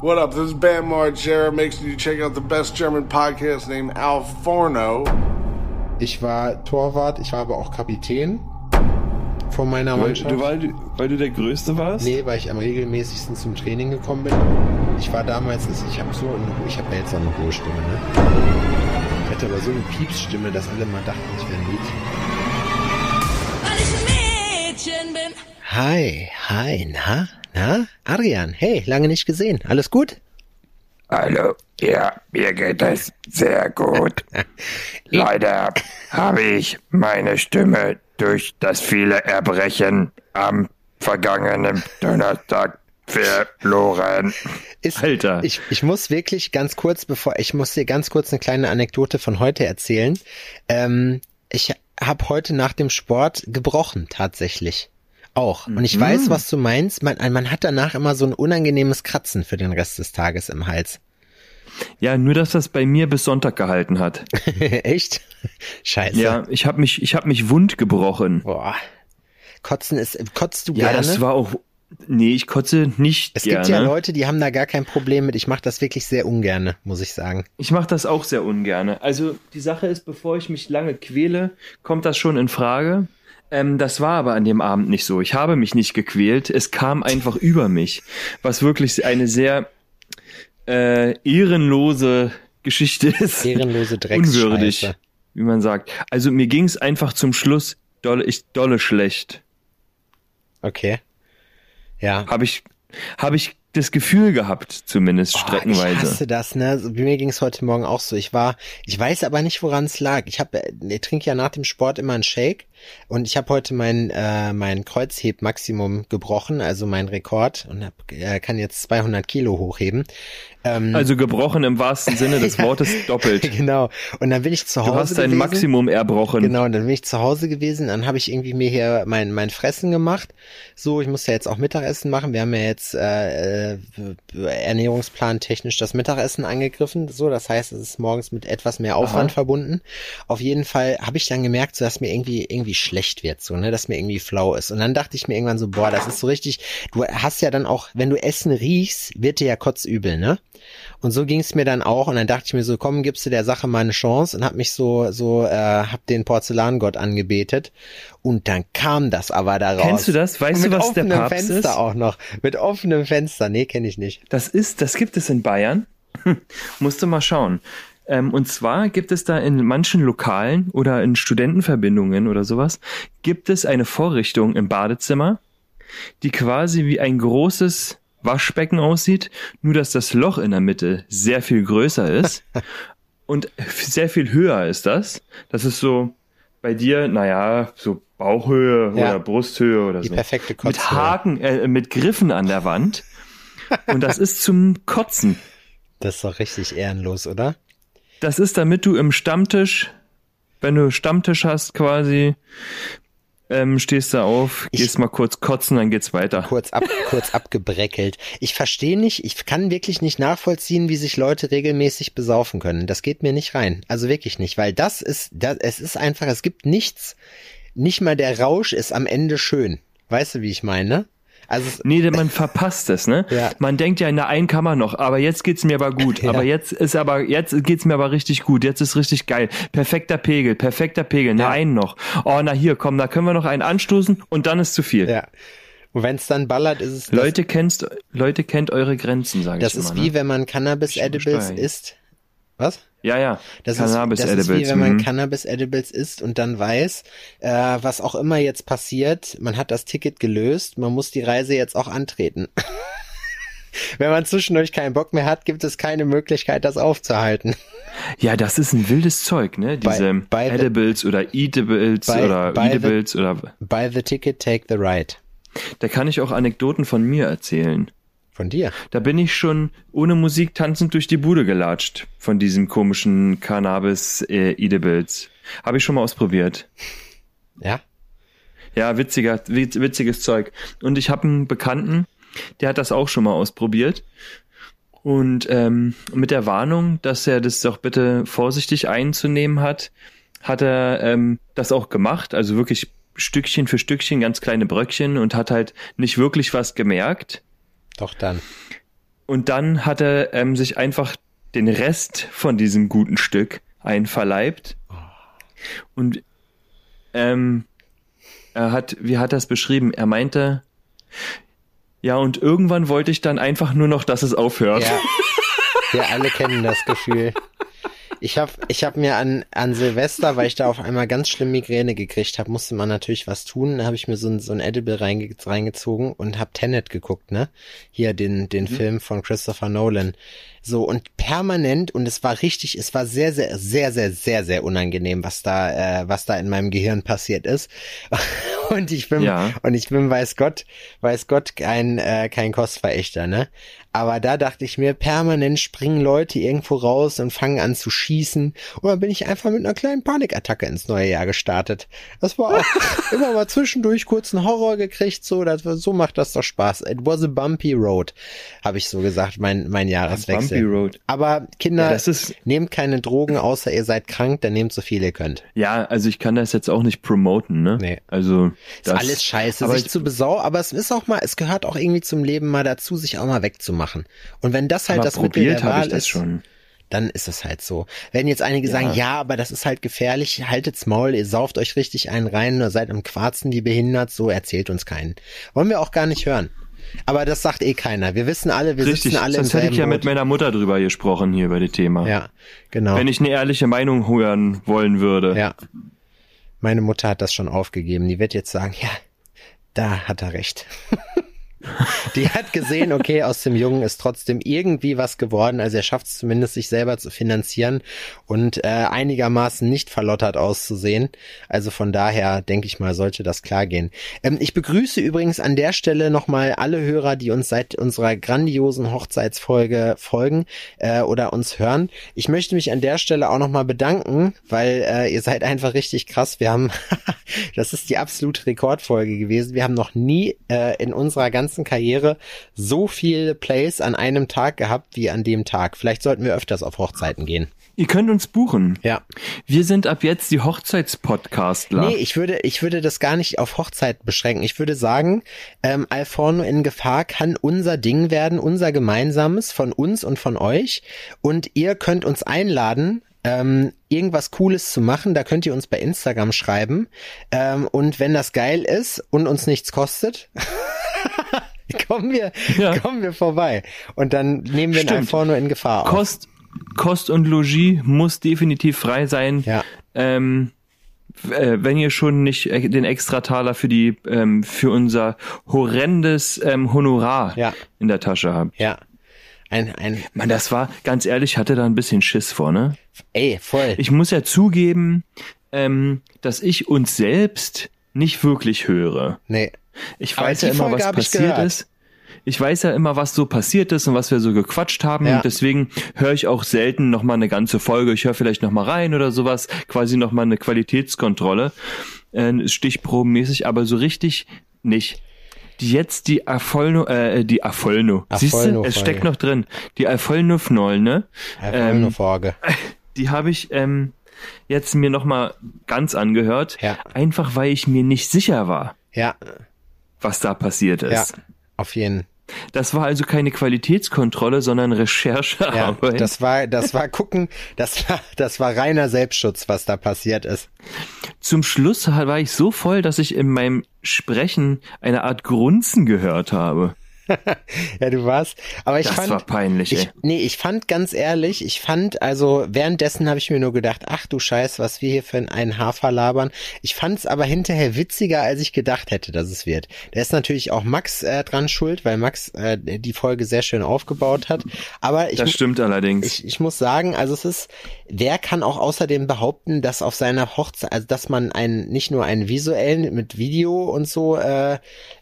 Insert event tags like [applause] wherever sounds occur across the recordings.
What up? This is Bam Margera. Make sure you check out the best German podcast named Al Forno. Ich war Torwart, ich war aber auch Kapitän von meiner Weil, Mannschaft. du, weil, weil du der Größte warst? Nee, weil ich am regelmäßigsten zum Training gekommen bin. Ich war damals, ich habe so eine, ich habe ja jetzt auch eine hohe Stimme, ne? Ich hatte aber so eine Piepsstimme, dass alle mal dachten, ich wäre ein Mädchen. Weil ich ein Mädchen bin. Hi, hi, na, na? Adrian, hey, lange nicht gesehen. Alles gut? Hallo, ja, mir geht es sehr gut. [laughs] Leider habe ich meine Stimme durch das viele Erbrechen am vergangenen Donnerstag verloren. Ist, Alter. Ich, ich muss wirklich ganz kurz, bevor, ich muss dir ganz kurz eine kleine Anekdote von heute erzählen. Ähm, ich habe heute nach dem Sport gebrochen, tatsächlich. Auch. Und ich Mhm. weiß, was du meinst. Man, man hat danach immer so ein unangenehmes Kratzen für den Rest des Tages im Hals. Ja, nur dass das bei mir bis Sonntag gehalten hat. [laughs] Echt? Scheiße. Ja, ich habe mich, ich habe mich wund gebrochen. Boah. Kotzen ist, kotzt du Ja, gerne? das war auch. Nee, ich kotze nicht es gerne. gibt ja Leute, die haben da gar kein Problem mit. Ich mache das wirklich sehr ungerne, muss ich sagen. Ich mache das auch sehr ungerne. Also die Sache ist, bevor ich mich lange quäle, kommt das schon in Frage. Ähm, das war aber an dem Abend nicht so. Ich habe mich nicht gequält. Es kam einfach über mich, was wirklich eine sehr äh, ehrenlose Geschichte ist. Ehrenlose [laughs] Drecksscheiße. Unwürdig, wie man sagt. Also mir ging es einfach zum Schluss dolle, ich, dolle schlecht. Okay. Ja. Habe ich, habe ich das Gefühl gehabt, zumindest Oh, streckenweise. Ich hasse das, ne? So, Mir ging es heute Morgen auch so. Ich war, ich weiß aber nicht, woran es lag. Ich habe, ich trinke ja nach dem Sport immer einen Shake und ich habe heute mein äh, mein Kreuzheb-Maximum gebrochen, also mein Rekord und hab, äh, kann jetzt 200 Kilo hochheben. Ähm, Also gebrochen im wahrsten Sinne des [laughs] Wortes doppelt. genau. Und dann bin ich zu Hause Du hast dein gewesen. Maximum erbrochen. Genau, und dann bin ich zu Hause gewesen, dann habe ich irgendwie mir hier mein, mein Fressen gemacht. So, ich muss ja jetzt auch Mittagessen machen. Wir haben ja jetzt äh, äh, Ernährungsplan technisch das Mittagessen angegriffen. So, das heißt, es ist morgens mit etwas mehr Aufwand verbunden. Auf jeden Fall habe ich dann gemerkt, so dass mir irgendwie irgendwie schlecht wird, so, ne, dass mir irgendwie flau ist. Und dann dachte ich mir irgendwann so, boah, das ist so richtig, du hast ja dann auch, wenn du Essen riechst, wird dir ja kotzübel, ne? Und so ging es mir dann auch und dann dachte ich mir so, komm, gibst du der Sache mal eine Chance und hab mich so so äh, hab den Porzellangott angebetet und dann kam das aber daraus. Kennst du das? Weißt du, mit was der offenem Papst Fenster ist? auch noch, mit offenem Fenster. Nee, kenne ich nicht. Das ist, das gibt es in Bayern. [laughs] Musst du mal schauen. Ähm, und zwar gibt es da in manchen Lokalen oder in Studentenverbindungen oder sowas, gibt es eine Vorrichtung im Badezimmer, die quasi wie ein großes Waschbecken aussieht, nur dass das Loch in der Mitte sehr viel größer ist [laughs] und sehr viel höher ist das. Das ist so bei dir, naja, so Bauchhöhe Ja. oder Brusthöhe oder Die so. perfekte Mit Kotzhöhe. Haken, äh, mit Griffen an der Wand. [laughs] Und das ist zum Kotzen. Das ist doch richtig ehrenlos, oder? Das ist, damit du im Stammtisch, wenn du Stammtisch hast quasi, ähm, stehst du auf, Ich- gehst mal kurz kotzen, dann geht's weiter. Kurz ab, kurz abgebreckelt. Ich verstehe nicht, ich kann wirklich nicht nachvollziehen, wie sich Leute regelmäßig besaufen können. Das geht mir nicht rein. Also wirklich nicht, weil das ist, das, es ist einfach, es gibt nichts, nicht mal der Rausch ist am Ende schön. Weißt du, wie ich meine? Also Nee, man verpasst es, ne? Ja. Man denkt ja in der einen Kammer noch, aber jetzt geht's mir aber gut. [laughs] Ja. Aber jetzt ist aber, jetzt geht's mir aber richtig gut. Jetzt ist richtig geil. Perfekter Pegel, perfekter Pegel. Na, Ja. einen noch. Oh, na hier, komm, da können wir noch einen anstoßen und dann ist zu viel. ja. Und wenn es dann ballert, ist es das, Leute, kennst, Leute kennt eure Grenzen, sage ich das immer. ist ne? wie wenn man Cannabis Edibles isst. Was? Ja, ja. Das, Cannabis ist, das ist wie Edibles. wenn man mhm. Cannabis Edibles isst und dann weiß, äh, was auch immer jetzt passiert, man hat das Ticket gelöst, man muss die Reise jetzt auch antreten. [laughs] wenn man zwischendurch keinen Bock mehr hat, gibt es keine Möglichkeit, das aufzuhalten. Ja, das ist ein wildes Zeug, ne? Diese bei the- Edibles oder Eatables bei- oder the- Eatables oder Buy the ticket, take the ride. da kann ich auch Anekdoten von mir erzählen. Von dir. Da bin ich schon ohne Musik tanzend durch die Bude gelatscht von diesen komischen Cannabis äh. Habe ich schon mal ausprobiert. Ja? Ja, witziger, witz- witziges Zeug. Und ich habe einen Bekannten, der hat das auch schon mal ausprobiert. Und ähm, mit der Warnung, dass er das doch bitte vorsichtig einzunehmen hat, hat er ähm, das auch gemacht. Also wirklich Stückchen für Stückchen, ganz kleine Bröckchen und hat halt nicht wirklich was gemerkt. Doch dann. und dann hat er ähm, sich einfach den Rest von diesem guten Stück einverleibt. Und ähm, er hat, wie hat er es beschrieben? Er meinte, ja, und irgendwann wollte ich dann einfach nur noch, dass es aufhört. Ja. [laughs] Wir alle kennen das Gefühl. Ich habe ich hab mir an, an Silvester, weil ich da auf einmal ganz schlimm Migräne gekriegt habe, musste man natürlich was tun. Da habe ich mir so ein, so ein Edible reinge, reingezogen und habe Tenet geguckt, ne? Hier den, den mhm. Film von Christopher Nolan. So und permanent und es war richtig, es war sehr, sehr, sehr, sehr, sehr, sehr unangenehm, was da, äh, was da in meinem Gehirn passiert ist. [laughs] und ich bin, ja. und ich bin, weiß Gott, weiß Gott, kein, äh, kein Kostverächter, ne? Aber da dachte ich mir, permanent springen Leute irgendwo raus und fangen an zu schießen. Und dann bin ich einfach mit einer kleinen Panikattacke ins neue Jahr gestartet. Das war auch [laughs] immer mal zwischendurch kurz einen Horror gekriegt, so, das, so macht das doch Spaß. It was a bumpy road, habe ich so gesagt, mein, mein Jahreswechsel. Bumpy road. Aber Kinder, ja, nehmt keine Drogen, außer ihr seid krank, dann nehmt so viel ihr könnt. Ja, also ich kann das jetzt auch nicht promoten, ne? Nee. Also. Das, ist alles scheiße, sich zu besau, aber es ist auch mal, es gehört auch irgendwie zum Leben mal dazu, sich auch mal wegzumachen machen. Und wenn das halt aber das Mittel der Wahl ist, schon. dann ist es halt so. Wenn jetzt einige ja. sagen, ja, aber das ist halt gefährlich, haltet's Maul, ihr sauft euch richtig einen rein oder seid am Quarzen, die behindert, so erzählt uns keinen. Wollen wir auch gar nicht hören. Aber das sagt eh keiner. Wir wissen alle, wir Richtig, sitzen alle sonst hätte ich ja mit meiner Mutter drüber gesprochen hier bei dem Thema. Ja, genau. Wenn ich eine ehrliche Meinung hören wollen würde. Ja. Meine Mutter hat das schon aufgegeben. Die wird jetzt sagen, ja, da hat er recht. [laughs] Die hat gesehen, okay, aus dem Jungen ist trotzdem irgendwie was geworden. Also er schafft es zumindest, sich selber zu finanzieren und äh, einigermaßen nicht verlottert auszusehen. Also von daher denke ich mal, sollte das klar gehen. Ähm, ich begrüße übrigens an der Stelle nochmal alle Hörer, die uns seit unserer grandiosen Hochzeitsfolge folgen äh, oder uns hören. Ich möchte mich an der Stelle auch nochmal bedanken, weil äh, ihr seid einfach richtig krass. Wir haben, [laughs] das ist die absolute Rekordfolge gewesen. Wir haben noch nie äh, in unserer ganzen ganzen Karriere so viele Plays an einem Tag gehabt wie an dem Tag. Vielleicht sollten wir öfters auf Hochzeiten gehen. Ihr könnt uns buchen. Ja. Wir sind ab jetzt die Hochzeitspodcastler. Nee, ich würde, ich würde das gar nicht auf Hochzeit beschränken. Ich würde sagen, ähm, Alforno in Gefahr kann unser Ding werden, unser gemeinsames von uns und von euch. Und ihr könnt uns einladen, ähm, irgendwas Cooles zu machen. Da könnt ihr uns bei Instagram schreiben. Ähm, und wenn das geil ist und uns nichts kostet, [laughs] [laughs] kommen wir, ja. kommen wir vorbei. Und dann nehmen wir Stimmt. einfach nur in Gefahr auf. Kost, Kost und Logis muss definitiv frei sein. Ja. Ähm, äh, wenn ihr schon nicht äh, den Extrataler für die ähm, für unser horrendes ähm, Honorar ja. in der Tasche habt. Ja. Ein, ein Man, das war, ganz ehrlich, hatte da ein bisschen Schiss vor, ne? Ey, voll. Ich muss ja zugeben, ähm, dass ich uns selbst nicht wirklich höre. Nee. Ich weiß ja immer, Folge was passiert ist. Ich weiß ja immer, was so passiert ist und was wir so gequatscht haben. Ja. Und deswegen höre ich auch selten nochmal eine ganze Folge. Ich höre vielleicht nochmal rein oder sowas. Quasi nochmal eine Qualitätskontrolle. Äh, Stichprobenmäßig, aber so richtig nicht. Die jetzt die Afolno, äh, die Afolno. Siehst du, es steckt noch drin. Die Afolno-Fnoll, ne? Afolno-Folge. Ähm, [laughs] die habe ich ähm, jetzt mir nochmal ganz angehört. Ja. Einfach weil ich mir nicht sicher war. Ja was da passiert ist. Ja, auf jeden das war also keine Qualitätskontrolle, sondern Recherchearbeit. Ja, das war, das war gucken, das war, das war reiner Selbstschutz, was da passiert ist. Zum Schluss war ich so voll, dass ich in meinem Sprechen eine Art Grunzen gehört habe. [laughs] ja, du warst. Aber ich das fand. Das war peinlich, ich, Nee, ich fand ganz ehrlich, ich fand, also währenddessen habe ich mir nur gedacht, ach du Scheiß, was wir hier für einen Hafer labern. Ich fand es aber hinterher witziger, als ich gedacht hätte, dass es wird. Da ist natürlich auch Max äh, dran schuld, weil Max äh, die Folge sehr schön aufgebaut hat. Aber ich, das stimmt allerdings. Ich, ich muss sagen, also es ist, wer kann auch außerdem behaupten, dass auf seiner Hochzeit, also dass man einen, nicht nur einen visuellen mit Video und so äh,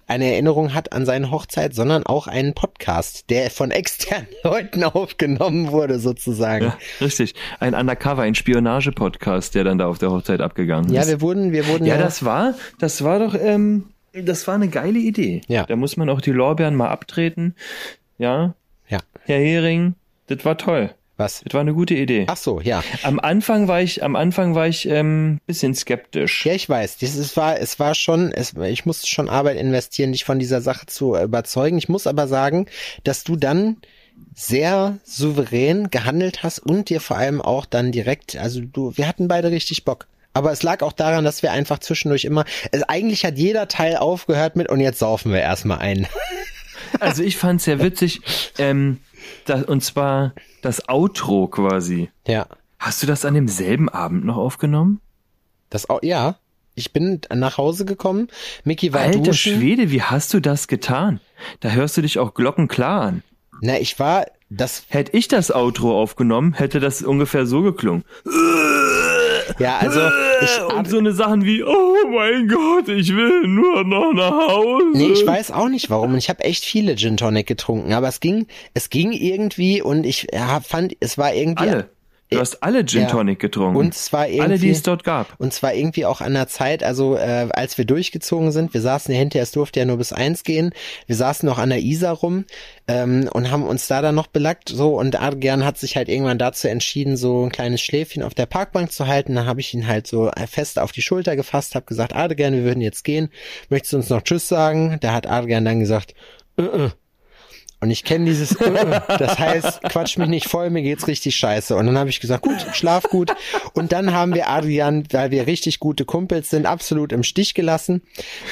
eine Erinnerung hat an seine Hochzeit, sondern auch einen Podcast, der von [laughs] externen Leuten aufgenommen wurde, sozusagen. Ja, richtig. Ein Undercover, ein Spionage-Podcast, der dann da auf der Hochzeit abgegangen ist. Ja, wir wurden, wir wurden. Ja, ja, das war, das war doch, ähm, das war eine geile Idee. Ja. Da muss man auch die Lorbeeren mal abtreten. Ja. Ja. Herr Hering, das war toll. Was? Das war eine gute Idee. Ach so, ja. Am Anfang war ich, am Anfang war ich ähm, bisschen skeptisch. Ja, ich weiß. Das ist, war, es war schon, es, ich musste schon Arbeit investieren, dich von dieser Sache zu überzeugen. Ich muss aber sagen, dass du dann sehr souverän gehandelt hast und dir vor allem auch dann direkt, also du, wir hatten beide richtig Bock. Aber es lag auch daran, dass wir einfach zwischendurch immer, es, eigentlich hat jeder Teil aufgehört mit und jetzt saufen wir erstmal ein. Also ich fand's sehr witzig, ähm, da, und zwar das Outro quasi. Ja. Hast du das an demselben Abend noch aufgenommen? Das auch, ja. Ich bin nach Hause gekommen. Mickey war Alter duschen. Schwede, wie hast du das getan? Da hörst du dich auch glockenklar an. Na, ich war, das, Hätte ich das Outro aufgenommen, hätte das ungefähr so geklungen. Ja, also, ich, Und so eine Sachen wie, oh mein Gott, ich will nur noch nach Hause. Nee, ich weiß auch nicht warum. Ich habe echt viele Gin Tonic getrunken, aber es ging, es ging irgendwie und ich ja, fand, es war irgendwie Alle. Du hast alle Gin Ja. Tonic getrunken. und es war irgendwie alle, die es dort gab. und zwar irgendwie auch an der Zeit, also äh, als wir durchgezogen sind, wir saßen ja hinterher, es durfte ja nur bis eins gehen, wir saßen noch an der Isar rum ähm, und haben uns da dann noch belackt, so und Adrian hat sich halt irgendwann dazu entschieden, so ein kleines Schläfchen auf der Parkbank zu halten, dann habe ich ihn halt so fest auf die Schulter gefasst, habe gesagt, Adrian, wir würden jetzt gehen, möchtest du uns noch Tschüss sagen? Da hat Adrian dann gesagt, äh, äh. Und ich kenne dieses, das heißt, quatsch mich nicht voll, mir geht's richtig scheiße. Und dann habe ich gesagt, gut, schlaf gut. Und dann haben wir Adrian, weil wir richtig gute Kumpels sind, absolut im Stich gelassen.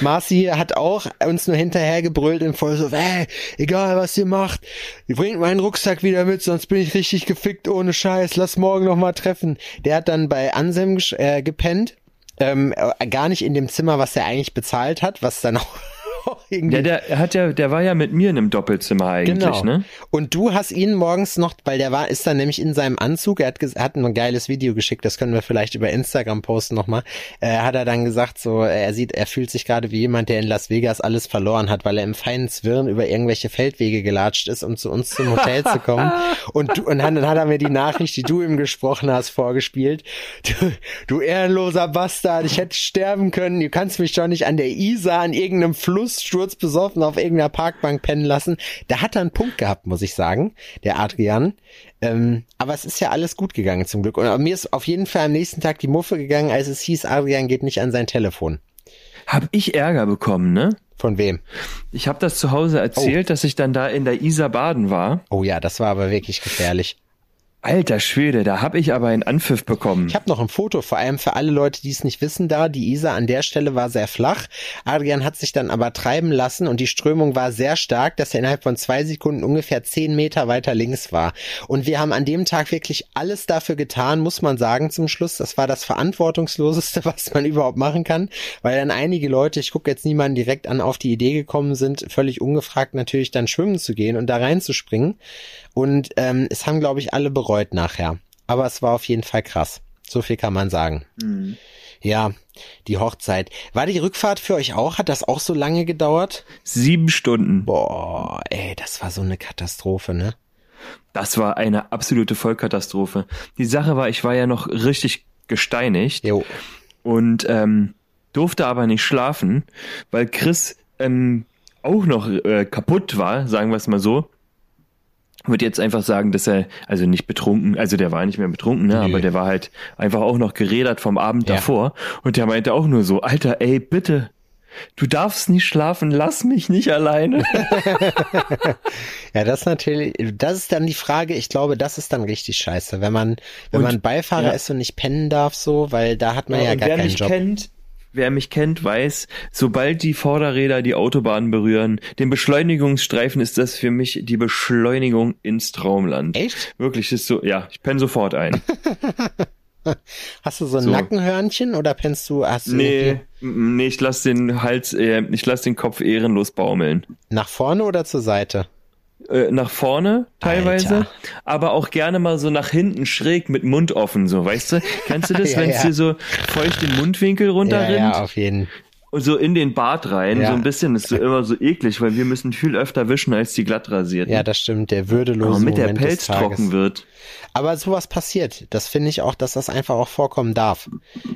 Marci hat auch uns nur hinterher gebrüllt und voll so, ey, egal was ihr macht, bringt meinen Rucksack wieder mit, sonst bin ich richtig gefickt ohne Scheiß, lass morgen noch mal treffen. Der hat dann bei Anselm äh, gepennt. Ähm, äh, gar nicht in dem Zimmer, was er eigentlich bezahlt hat, was dann auch [laughs] irgendwie Ja, der hat ja, der war ja mit mir in einem Doppelzimmer eigentlich, Genau. ne? Und du hast ihn morgens noch, weil der war, ist dann nämlich in seinem Anzug, er hat, hat ein geiles Video geschickt, das können wir vielleicht über Instagram posten nochmal, äh, hat er dann gesagt, so, er sieht, er fühlt sich gerade wie jemand, der in Las Vegas alles verloren hat, weil er im feinen Zwirn über irgendwelche Feldwege gelatscht ist, um zu uns zum Hotel zu kommen. [laughs] Und, du, und dann, dann hat er mir die Nachricht, die du ihm gesprochen hast, vorgespielt. Du, du ehrenloser Bastard, ich hätte sterben können, du kannst mich doch nicht an der Isar an irgendeinem Fluss sturzbesoffen auf irgendeiner Parkbank pennen lassen. Da hat er einen Punkt gehabt, muss ich sagen, der Adrian. Ähm, aber es ist ja alles gut gegangen zum Glück. Und mir ist auf jeden Fall am nächsten Tag die Muffe gegangen, als es hieß, Adrian geht nicht an sein Telefon. Hab ich Ärger bekommen, ne? Von wem? Ich habe das zu Hause erzählt, dass ich dann da in der Isar baden war. Oh ja, das war aber wirklich gefährlich. Alter Schwede, da hab ich aber einen Anpfiff bekommen. Ich habe noch ein Foto, vor allem für alle Leute, die es nicht wissen, da die Isar an der Stelle war sehr flach. Adrian hat sich dann aber treiben lassen und die Strömung war sehr stark, dass er innerhalb von zwei Sekunden ungefähr zehn Meter weiter links war. Und wir haben an dem Tag wirklich alles dafür getan, muss man sagen zum Schluss. Das war das verantwortungsloseste, [laughs] was man überhaupt machen kann, weil dann einige Leute, ich gucke jetzt niemanden direkt an, auf die Idee gekommen sind, völlig ungefragt natürlich dann schwimmen zu gehen und da reinzuspringen. Und ähm, es haben, glaube ich, alle bereut nachher. Aber es war auf jeden Fall krass. So viel kann man sagen. Ja, die Hochzeit. War die Rückfahrt für euch auch? Hat das auch so lange gedauert? Sieben Stunden. Boah, ey, das war so eine Katastrophe, ne? Das war eine absolute Vollkatastrophe. Die Sache war, ich war ja noch richtig gesteinigt Jo. und ähm, durfte aber nicht schlafen, weil Chris ähm, auch noch äh, kaputt war, sagen wir es mal so. Würde jetzt einfach sagen, dass er, also nicht betrunken, also der war nicht mehr betrunken, ne, Nö. aber der war halt einfach auch noch gerädert vom Abend Ja. davor und der meinte auch nur so, Alter, ey, bitte, du darfst nicht schlafen, lass mich nicht alleine. [laughs] [laughs] Ja, das natürlich, das ist dann die Frage, ich glaube, das ist dann richtig scheiße, wenn man, wenn Und- man Beifahrer ja. ist und nicht pennen darf so, weil da hat man ja, und gar keinen Job. kennt, wer mich kennt, weiß, sobald die Vorderräder die Autobahn berühren, den Beschleunigungsstreifen ist das für mich die Beschleunigung ins Traumland. Echt? Wirklich ist so, ja, ich penne sofort ein. [laughs] Hast du so ein So. Nackenhörnchen oder pennst du, hast du nee, nee, ich lass den Hals, äh, ich lass den Kopf ehrenlos baumeln. nach vorne oder zur Seite? Äh, nach vorne teilweise, Alter. aber auch gerne mal so nach hinten schräg mit Mund offen, so, weißt du? Kennst du das, [laughs] Ja, wenn es ja. dir so feucht den Mundwinkel Ja, runterrinnt? ja, auf jeden. Und so in den Bart rein, Ja. so ein bisschen, ist so immer so eklig, weil wir müssen viel öfter wischen als die glatt rasierten. Ja, das stimmt, der würdelose Aber mit der Moment Pelz des Tages. trocken wird. Aber sowas passiert. Das finde ich auch, dass das einfach auch vorkommen darf.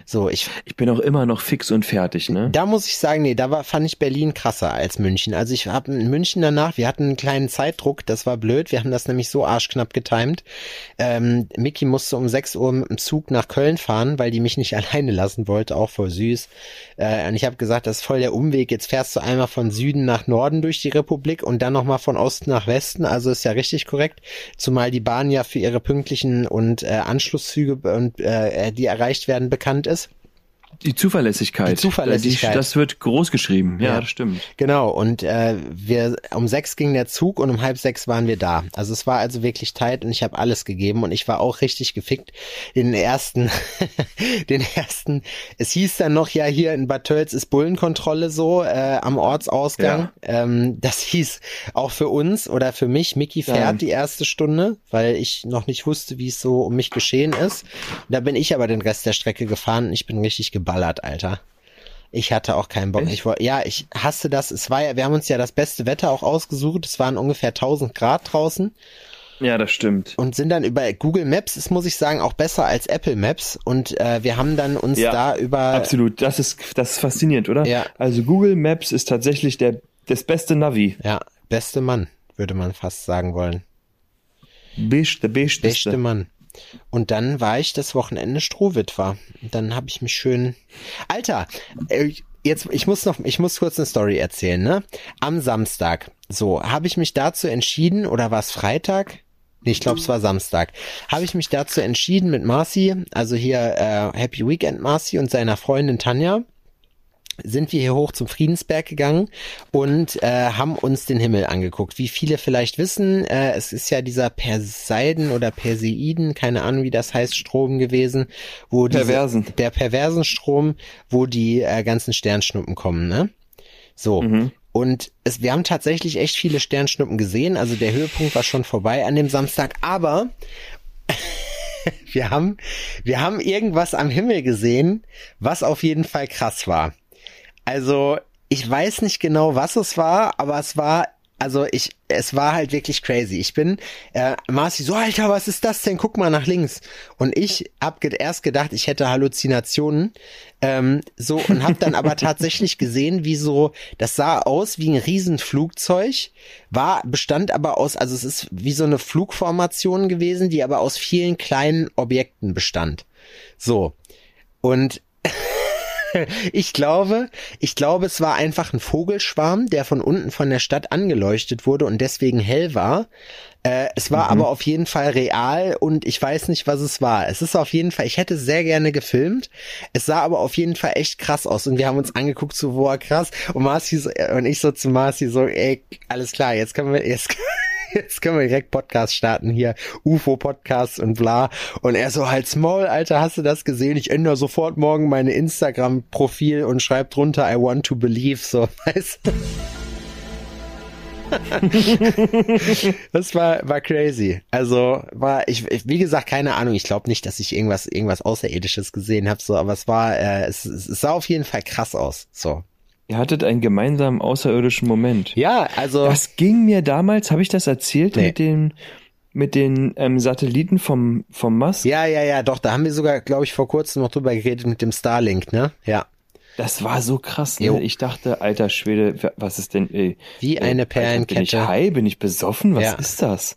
So, ich, Ich bin auch immer noch fix und fertig, ne? da muss ich sagen, nee, da war, fand ich Berlin krasser als München. Also ich habe in München danach, wir hatten einen kleinen Zeitdruck, das war blöd. Wir haben das nämlich so arschknapp getimt. Ähm, Mickey musste um 6 Uhr mit dem Zug nach Köln fahren, weil die mich nicht [laughs] alleine lassen wollte, auch voll süß. Äh, und ich habe gesagt, das ist voll der Umweg. Jetzt fährst du einmal von Süden nach Norden durch die Republik und dann nochmal von Osten nach Westen. Also ist ja richtig korrekt. Zumal die Bahn ja für ihre pünktlichen und äh, Anschlusszüge und äh, die erreicht werden bekannt ist. Die Zuverlässigkeit. Die Zuverlässigkeit. Das wird groß geschrieben. Ja, Ja. das stimmt. Genau, und äh, wir um sechs ging der Zug und um halb sechs waren wir da. Also es war also wirklich tight und ich habe alles gegeben und ich war auch richtig gefickt. Den ersten, [laughs] den ersten, es hieß dann noch, ja, hier in Bad Tölz ist Bullenkontrolle so äh, am Ortsausgang. Ähm, das hieß auch für uns oder für mich, Mickey fährt Ja. die erste Stunde, weil ich noch nicht wusste, wie es so um mich geschehen ist. Da bin ich aber den Rest der Strecke gefahren und ich bin richtig geballert, Alter. Ich hatte auch keinen Bock. Echt? Ich wollte, ja, ich hasse das. Es war ja, wir haben uns ja das beste Wetter auch ausgesucht. Es waren ungefähr 1000 Grad draußen Ja, das stimmt. und sind dann über Google Maps, ist muss ich sagen auch besser als Apple Maps. Und äh, wir haben dann uns Ja, da über Absolut. Das ist, das ist faszinierend, oder? Ja. Also Google Maps ist tatsächlich der, das beste Navi. ja beste Mann würde man fast sagen wollen. Best, der besteste. Beste Mann. Und dann war ich das Wochenende Strohwitwer. Dann habe ich mich schön. Alter, äh, jetzt ich muss noch, ich muss kurz eine Story erzählen. Ne, am Samstag. So habe ich mich dazu entschieden oder war es Freitag? Nee, ich glaube, es war Samstag. Habe ich mich dazu entschieden mit Marci, also hier äh, Happy Weekend Marci und seiner Freundin Tanja sind wir hier hoch zum Friedensberg gegangen und äh, haben uns den Himmel angeguckt. Wie viele vielleicht wissen, äh, es ist ja dieser Perseiden oder Perseiden, keine Ahnung wie das heißt, Strom gewesen, wo diese, Perversen. der perversen Strom, wo die äh, ganzen Sternschnuppen kommen, ne? So. Und es, wir haben tatsächlich echt viele Sternschnuppen gesehen. Also der Höhepunkt war schon vorbei an dem Samstag. Aber [laughs] wir haben, wir haben irgendwas am Himmel gesehen, was auf jeden Fall krass war. Also, ich weiß nicht genau, was es war, aber es war, also ich, es war halt wirklich crazy. Ich bin, äh, Marci so, Alter, was ist das denn? Guck mal nach links. Und ich hab ge erst gedacht, ich hätte Halluzinationen, ähm, so, und hab dann aber [laughs] tatsächlich gesehen, wie so, das sah aus wie ein Riesenflugzeug, war, bestand aber aus, also es ist wie so eine Flugformation gewesen, die aber aus vielen kleinen Objekten bestand. So. Und [laughs] [laughs] ich glaube, ich glaube, es war einfach ein Vogelschwarm, der von unten von der Stadt angeleuchtet wurde und deswegen hell war. Äh, es war aber auf jeden Fall real und ich weiß nicht, was es war. Es ist auf jeden Fall, ich hätte sehr gerne gefilmt. Es sah aber auf jeden Fall echt krass aus und wir haben uns angeguckt, so, boah, krass. Und Marci so, und ich so zu Marci so, ey, alles klar, jetzt können wir, jetzt, [laughs] jetzt können wir direkt Podcast starten hier, UFO-Podcast und bla. Und er so, halt's Maul, Alter, hast du das gesehen? Ich ändere sofort morgen meine Instagram-Profil und schreib drunter, I want to believe, so, [laughs] weißt du? das war, war crazy. Also war ich, ich wie gesagt, keine Ahnung. Ich glaube nicht, dass ich irgendwas, irgendwas Außerirdisches gesehen habe, so, aber es war, äh, es, es sah auf jeden Fall krass aus. So. Ihr hattet einen gemeinsamen außerirdischen Moment. Ja, also. Das ging mir damals, habe ich das erzählt Nee. mit den mit den ähm, Satelliten vom vom Mars? ja, ja, ja, doch, da haben wir sogar, glaube ich, vor kurzem noch drüber geredet mit dem Starlink, ne? Ja. Das war so krass. Jo. Ne? Ich dachte, alter Schwede, wa- was ist denn? Ey, Wie eine Alter, Bin ich Perlenkette. high? Bin ich besoffen? Was Ja. ist das?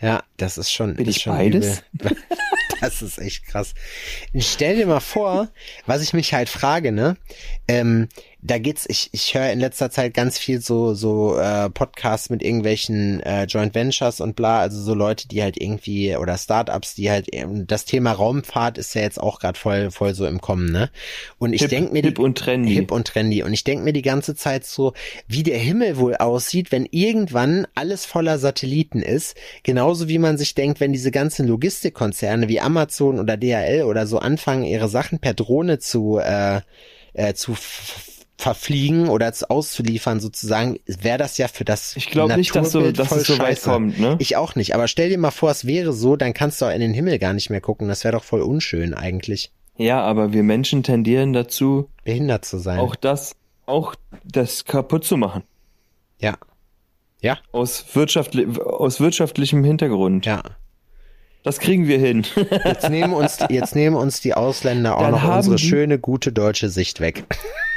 Ja, das ist schon. Bin ist ich schon beides? [laughs] Das ist echt krass. Stell dir mal vor, was ich mich halt frage, ne? Ähm, da geht's, ich, ich höre in letzter Zeit ganz viel so, so äh, Podcasts mit irgendwelchen äh, Joint Ventures und bla, also so Leute, die halt irgendwie, oder Startups, die halt, ähm, das Thema Raumfahrt ist ja jetzt auch gerade voll, voll so im Kommen, ne? Und ich Hip- denk mir die, hip und trendy. Hip und trendy. Und ich denk mir die ganze Zeit so, wie der Himmel wohl aussieht, wenn irgendwann alles voller Satelliten ist. Genauso wie man sich denkt, wenn diese ganzen Logistikkonzerne wie Amazon oder DHL oder so anfangen, ihre Sachen per Drohne zu, äh, äh, zu verfliegen oder zu auszuliefern sozusagen, wäre das ja für das Ich glaube nicht, dass Naturbild dass es so weit scheiße. kommt, ne? Ich auch nicht, aber stell dir mal vor, es wäre so, dann kannst du auch in den Himmel gar nicht mehr gucken. Das wäre doch voll unschön eigentlich, Ja, aber wir Menschen tendieren dazu, behindert zu sein. auch das, auch das kaputt zu machen. ja. Ja, Aus, wirtschaftli aus wirtschaftlichem Hintergrund. ja. Das kriegen wir hin. [laughs] Jetzt nehmen uns, jetzt nehmen uns die Ausländer auch Dann noch unsere schöne, gute deutsche Sicht weg.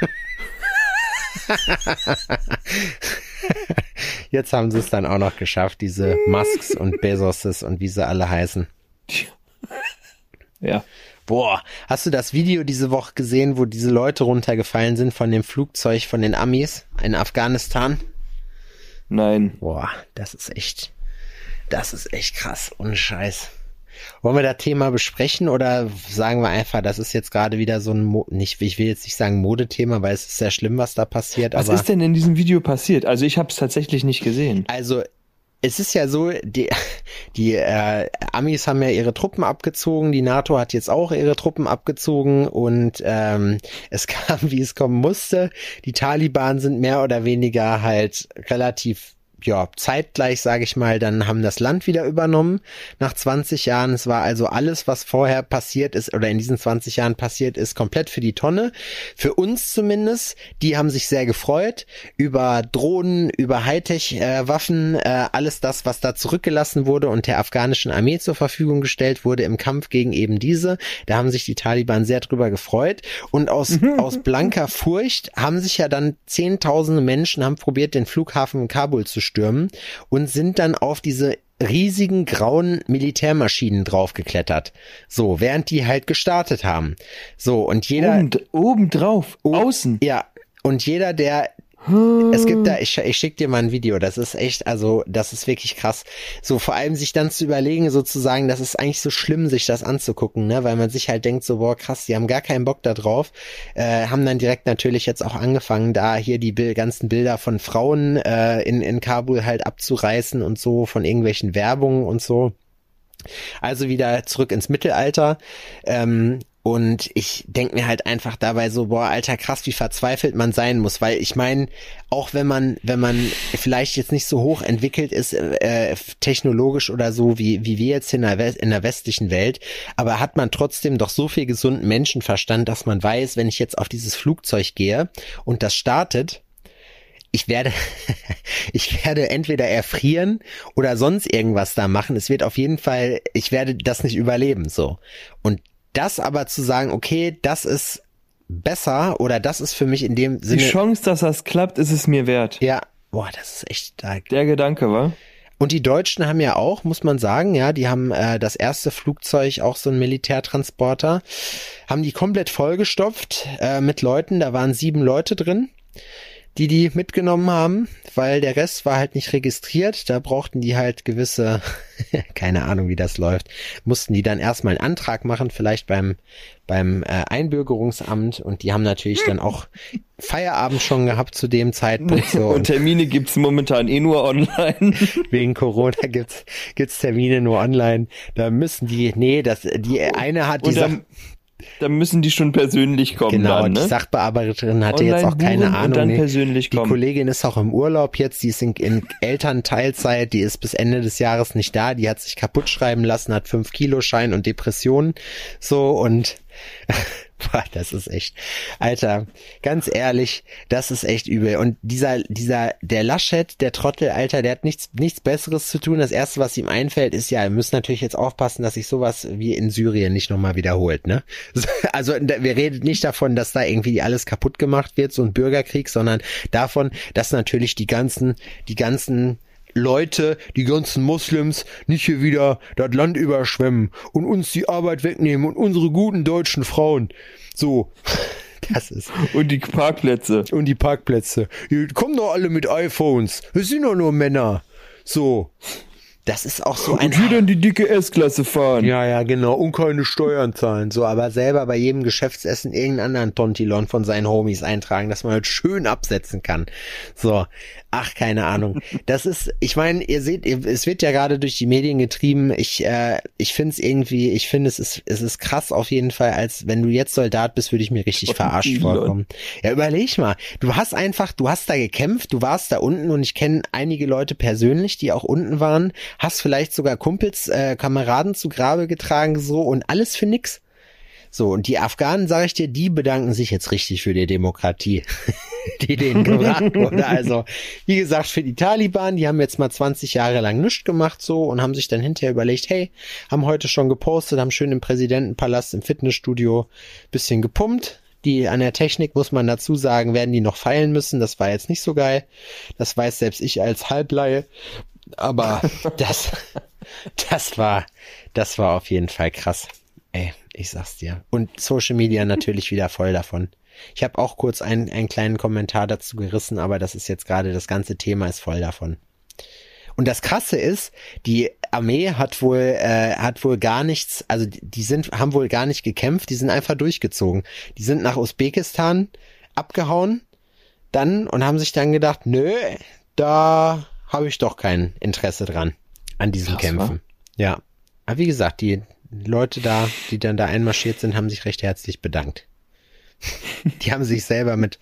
[laughs] Jetzt haben sie es dann auch noch geschafft, diese Musks und Bezoses und wie sie alle heißen. ja. Boah, hast du das Video diese Woche gesehen, wo diese Leute runtergefallen sind von dem Flugzeug von den Amis in Afghanistan? Nein. Boah, das ist echt, das ist echt krass. Ohne Scheiß. Wollen wir das Thema besprechen oder sagen wir einfach, das ist jetzt gerade wieder so ein, Mo nicht, ich will jetzt nicht sagen Modethema, weil es ist sehr schlimm, was da passiert. Was ist denn in diesem Video passiert? Also ich habe es tatsächlich nicht gesehen. Also es ist ja so, die, die äh, Amis haben ja ihre Truppen abgezogen, die NATO hat jetzt auch ihre Truppen abgezogen und ähm, es kam, wie es kommen musste. Die Taliban sind mehr oder weniger halt relativ ja, zeitgleich, sage ich mal, dann haben das Land wieder übernommen nach 20 Jahren. Es war also alles, was vorher passiert ist oder in diesen 20 Jahren passiert ist, komplett für die Tonne. Für uns zumindest, die haben sich sehr gefreut über Drohnen, über Hightech-Waffen, äh, alles das, was da zurückgelassen wurde und der afghanischen Armee zur Verfügung gestellt wurde im Kampf gegen eben diese. Da haben sich die Taliban sehr drüber gefreut und aus, aus blanker Furcht haben sich ja dann zehntausende Menschen haben probiert, den Flughafen in Kabul zu stürmen und sind dann auf diese riesigen grauen Militärmaschinen draufgeklettert. So, während die halt gestartet haben. So, und jeder. Oben, oben drauf, außen. Ja, und jeder, der es gibt da, ich, ich schick dir mal ein Video, das ist echt, also das ist wirklich krass. So vor allem sich dann zu überlegen, sozusagen, das ist eigentlich so schlimm, sich das anzugucken, ne? Weil man sich halt denkt, so, boah, krass, die haben gar keinen Bock da drauf. Äh, haben dann direkt natürlich jetzt auch angefangen, da hier die Bil ganzen Bilder von Frauen äh, in, in Kabul halt abzureißen und so, von irgendwelchen Werbungen und so. Also wieder zurück ins Mittelalter. Ähm, und ich denk mir halt einfach dabei so, boah, alter krass, wie verzweifelt man sein muss, weil ich meine, auch wenn man, wenn man vielleicht jetzt nicht so hoch entwickelt ist, äh, technologisch oder so, wie, wie wir jetzt in der, in der westlichen Welt, aber hat man trotzdem doch so viel gesunden Menschenverstand, dass man weiß, wenn ich jetzt auf dieses Flugzeug gehe und das startet, ich werde, [laughs] ich werde entweder erfrieren oder sonst irgendwas da machen. Es wird auf jeden Fall, ich werde das nicht überleben, so. Und das aber zu sagen, okay, das ist besser oder das ist für mich in dem Die Sinne, Chance, dass das klappt, ist es mir wert. ja, boah, das ist echt stark. Der Gedanke, war. Und die Deutschen haben ja auch, muss man sagen, ja, die haben äh, das erste Flugzeug, auch so ein Militärtransporter, haben die komplett vollgestopft äh, mit Leuten. Da waren sieben Leute drin, die die mitgenommen haben, weil der Rest war halt nicht registriert. Da brauchten die halt gewisse, [laughs] keine Ahnung, wie das läuft, mussten die dann erstmal einen Antrag machen, vielleicht beim beim äh, Einbürgerungsamt. Und die haben natürlich dann auch Feierabend schon gehabt zu dem Zeitpunkt. So. [laughs] Und Termine gibt's momentan eh nur online. [laughs] Wegen Corona gibt's gibt's Termine nur online. Da müssen die, nee, das die eine hat die Dann müssen die schon persönlich kommen genau, dann, die ne? Sachbearbeiterin hatte Online jetzt auch keine Ahnung. nee. persönlich die kommen. Kollegin ist auch im Urlaub jetzt, die ist in, in Elternteilzeit, die ist bis Ende des Jahres nicht da, die hat sich kaputt schreiben lassen, hat fünf Kilo Schein und Depressionen. So und Boah, das ist echt, Alter, ganz ehrlich, das ist echt übel. Und dieser, dieser, der Laschet, der Trottel, Alter, der hat nichts, nichts Besseres zu tun. Das erste, was ihm einfällt, ist ja, wir müssen natürlich jetzt aufpassen, dass sich sowas wie in Syrien nicht nochmal wiederholt, ne? [laughs] Also, wir reden nicht davon, dass da irgendwie alles kaputt gemacht wird, so ein Bürgerkrieg, sondern davon, dass natürlich die ganzen, die ganzen Leute, die ganzen Moslems nicht hier wieder das Land überschwemmen und uns die Arbeit wegnehmen und unsere guten deutschen Frauen. So. [laughs] Das ist. Und die Parkplätze. Und die Parkplätze. Die kommen doch alle mit iPhones. Es sind doch nur Männer. So. Das ist auch so ein. Und die dann die dicke S-Klasse fahren. Ja, ja, genau. Und keine Steuern zahlen. So, aber selber bei jedem Geschäftsessen irgendeinen anderen Tontilon von seinen Homies eintragen, dass man halt schön absetzen kann. So. Ach, keine Ahnung. [laughs] Das ist, ich meine, ihr seht, es wird ja gerade durch die Medien getrieben. Ich, äh, ich finde es irgendwie, ich finde es ist, es ist krass auf jeden Fall, als wenn du jetzt Soldat bist, würde ich mir richtig verarscht vorkommen. Ja, überleg mal. Du hast einfach, du hast da gekämpft, du warst da unten und ich kenne einige Leute persönlich, die auch unten waren, hast vielleicht sogar Kumpels, äh, Kameraden zu Grabe getragen, so und alles für nix. So, und die Afghanen, sage ich dir, die bedanken sich jetzt richtig für die Demokratie, [laughs] die denen gebracht wurde. Also, wie gesagt, für die Taliban, die haben jetzt mal 20 Jahre lang nichts gemacht so und haben sich dann hinterher überlegt, hey, haben heute schon gepostet, haben schön im Präsidentenpalast im Fitnessstudio bisschen gepumpt. Die an der Technik, muss man dazu sagen, werden die noch feilen müssen. Das war jetzt nicht so geil. Das weiß selbst ich als Halbleihe. Aber [laughs] das, das war, das war auf jeden Fall krass. Ey, Ich sag's dir. Und Social Media natürlich wieder voll davon. Ich habe auch kurz einen, einen kleinen Kommentar dazu gerissen, aber das ist jetzt gerade, das ganze Thema ist voll davon. Und das Krasse ist, die Armee hat wohl, äh, hat wohl gar nichts, also die- die sind, haben wohl gar nicht gekämpft, die sind einfach durchgezogen. Die sind nach Usbekistan abgehauen, dann und haben sich dann gedacht, nö, da habe ich doch kein Interesse dran an diesen Krass, Kämpfen. Ja. Aber wie gesagt, die Leute da, die dann da einmarschiert sind, haben sich recht herzlich bedankt. [laughs] Die haben sich selber mit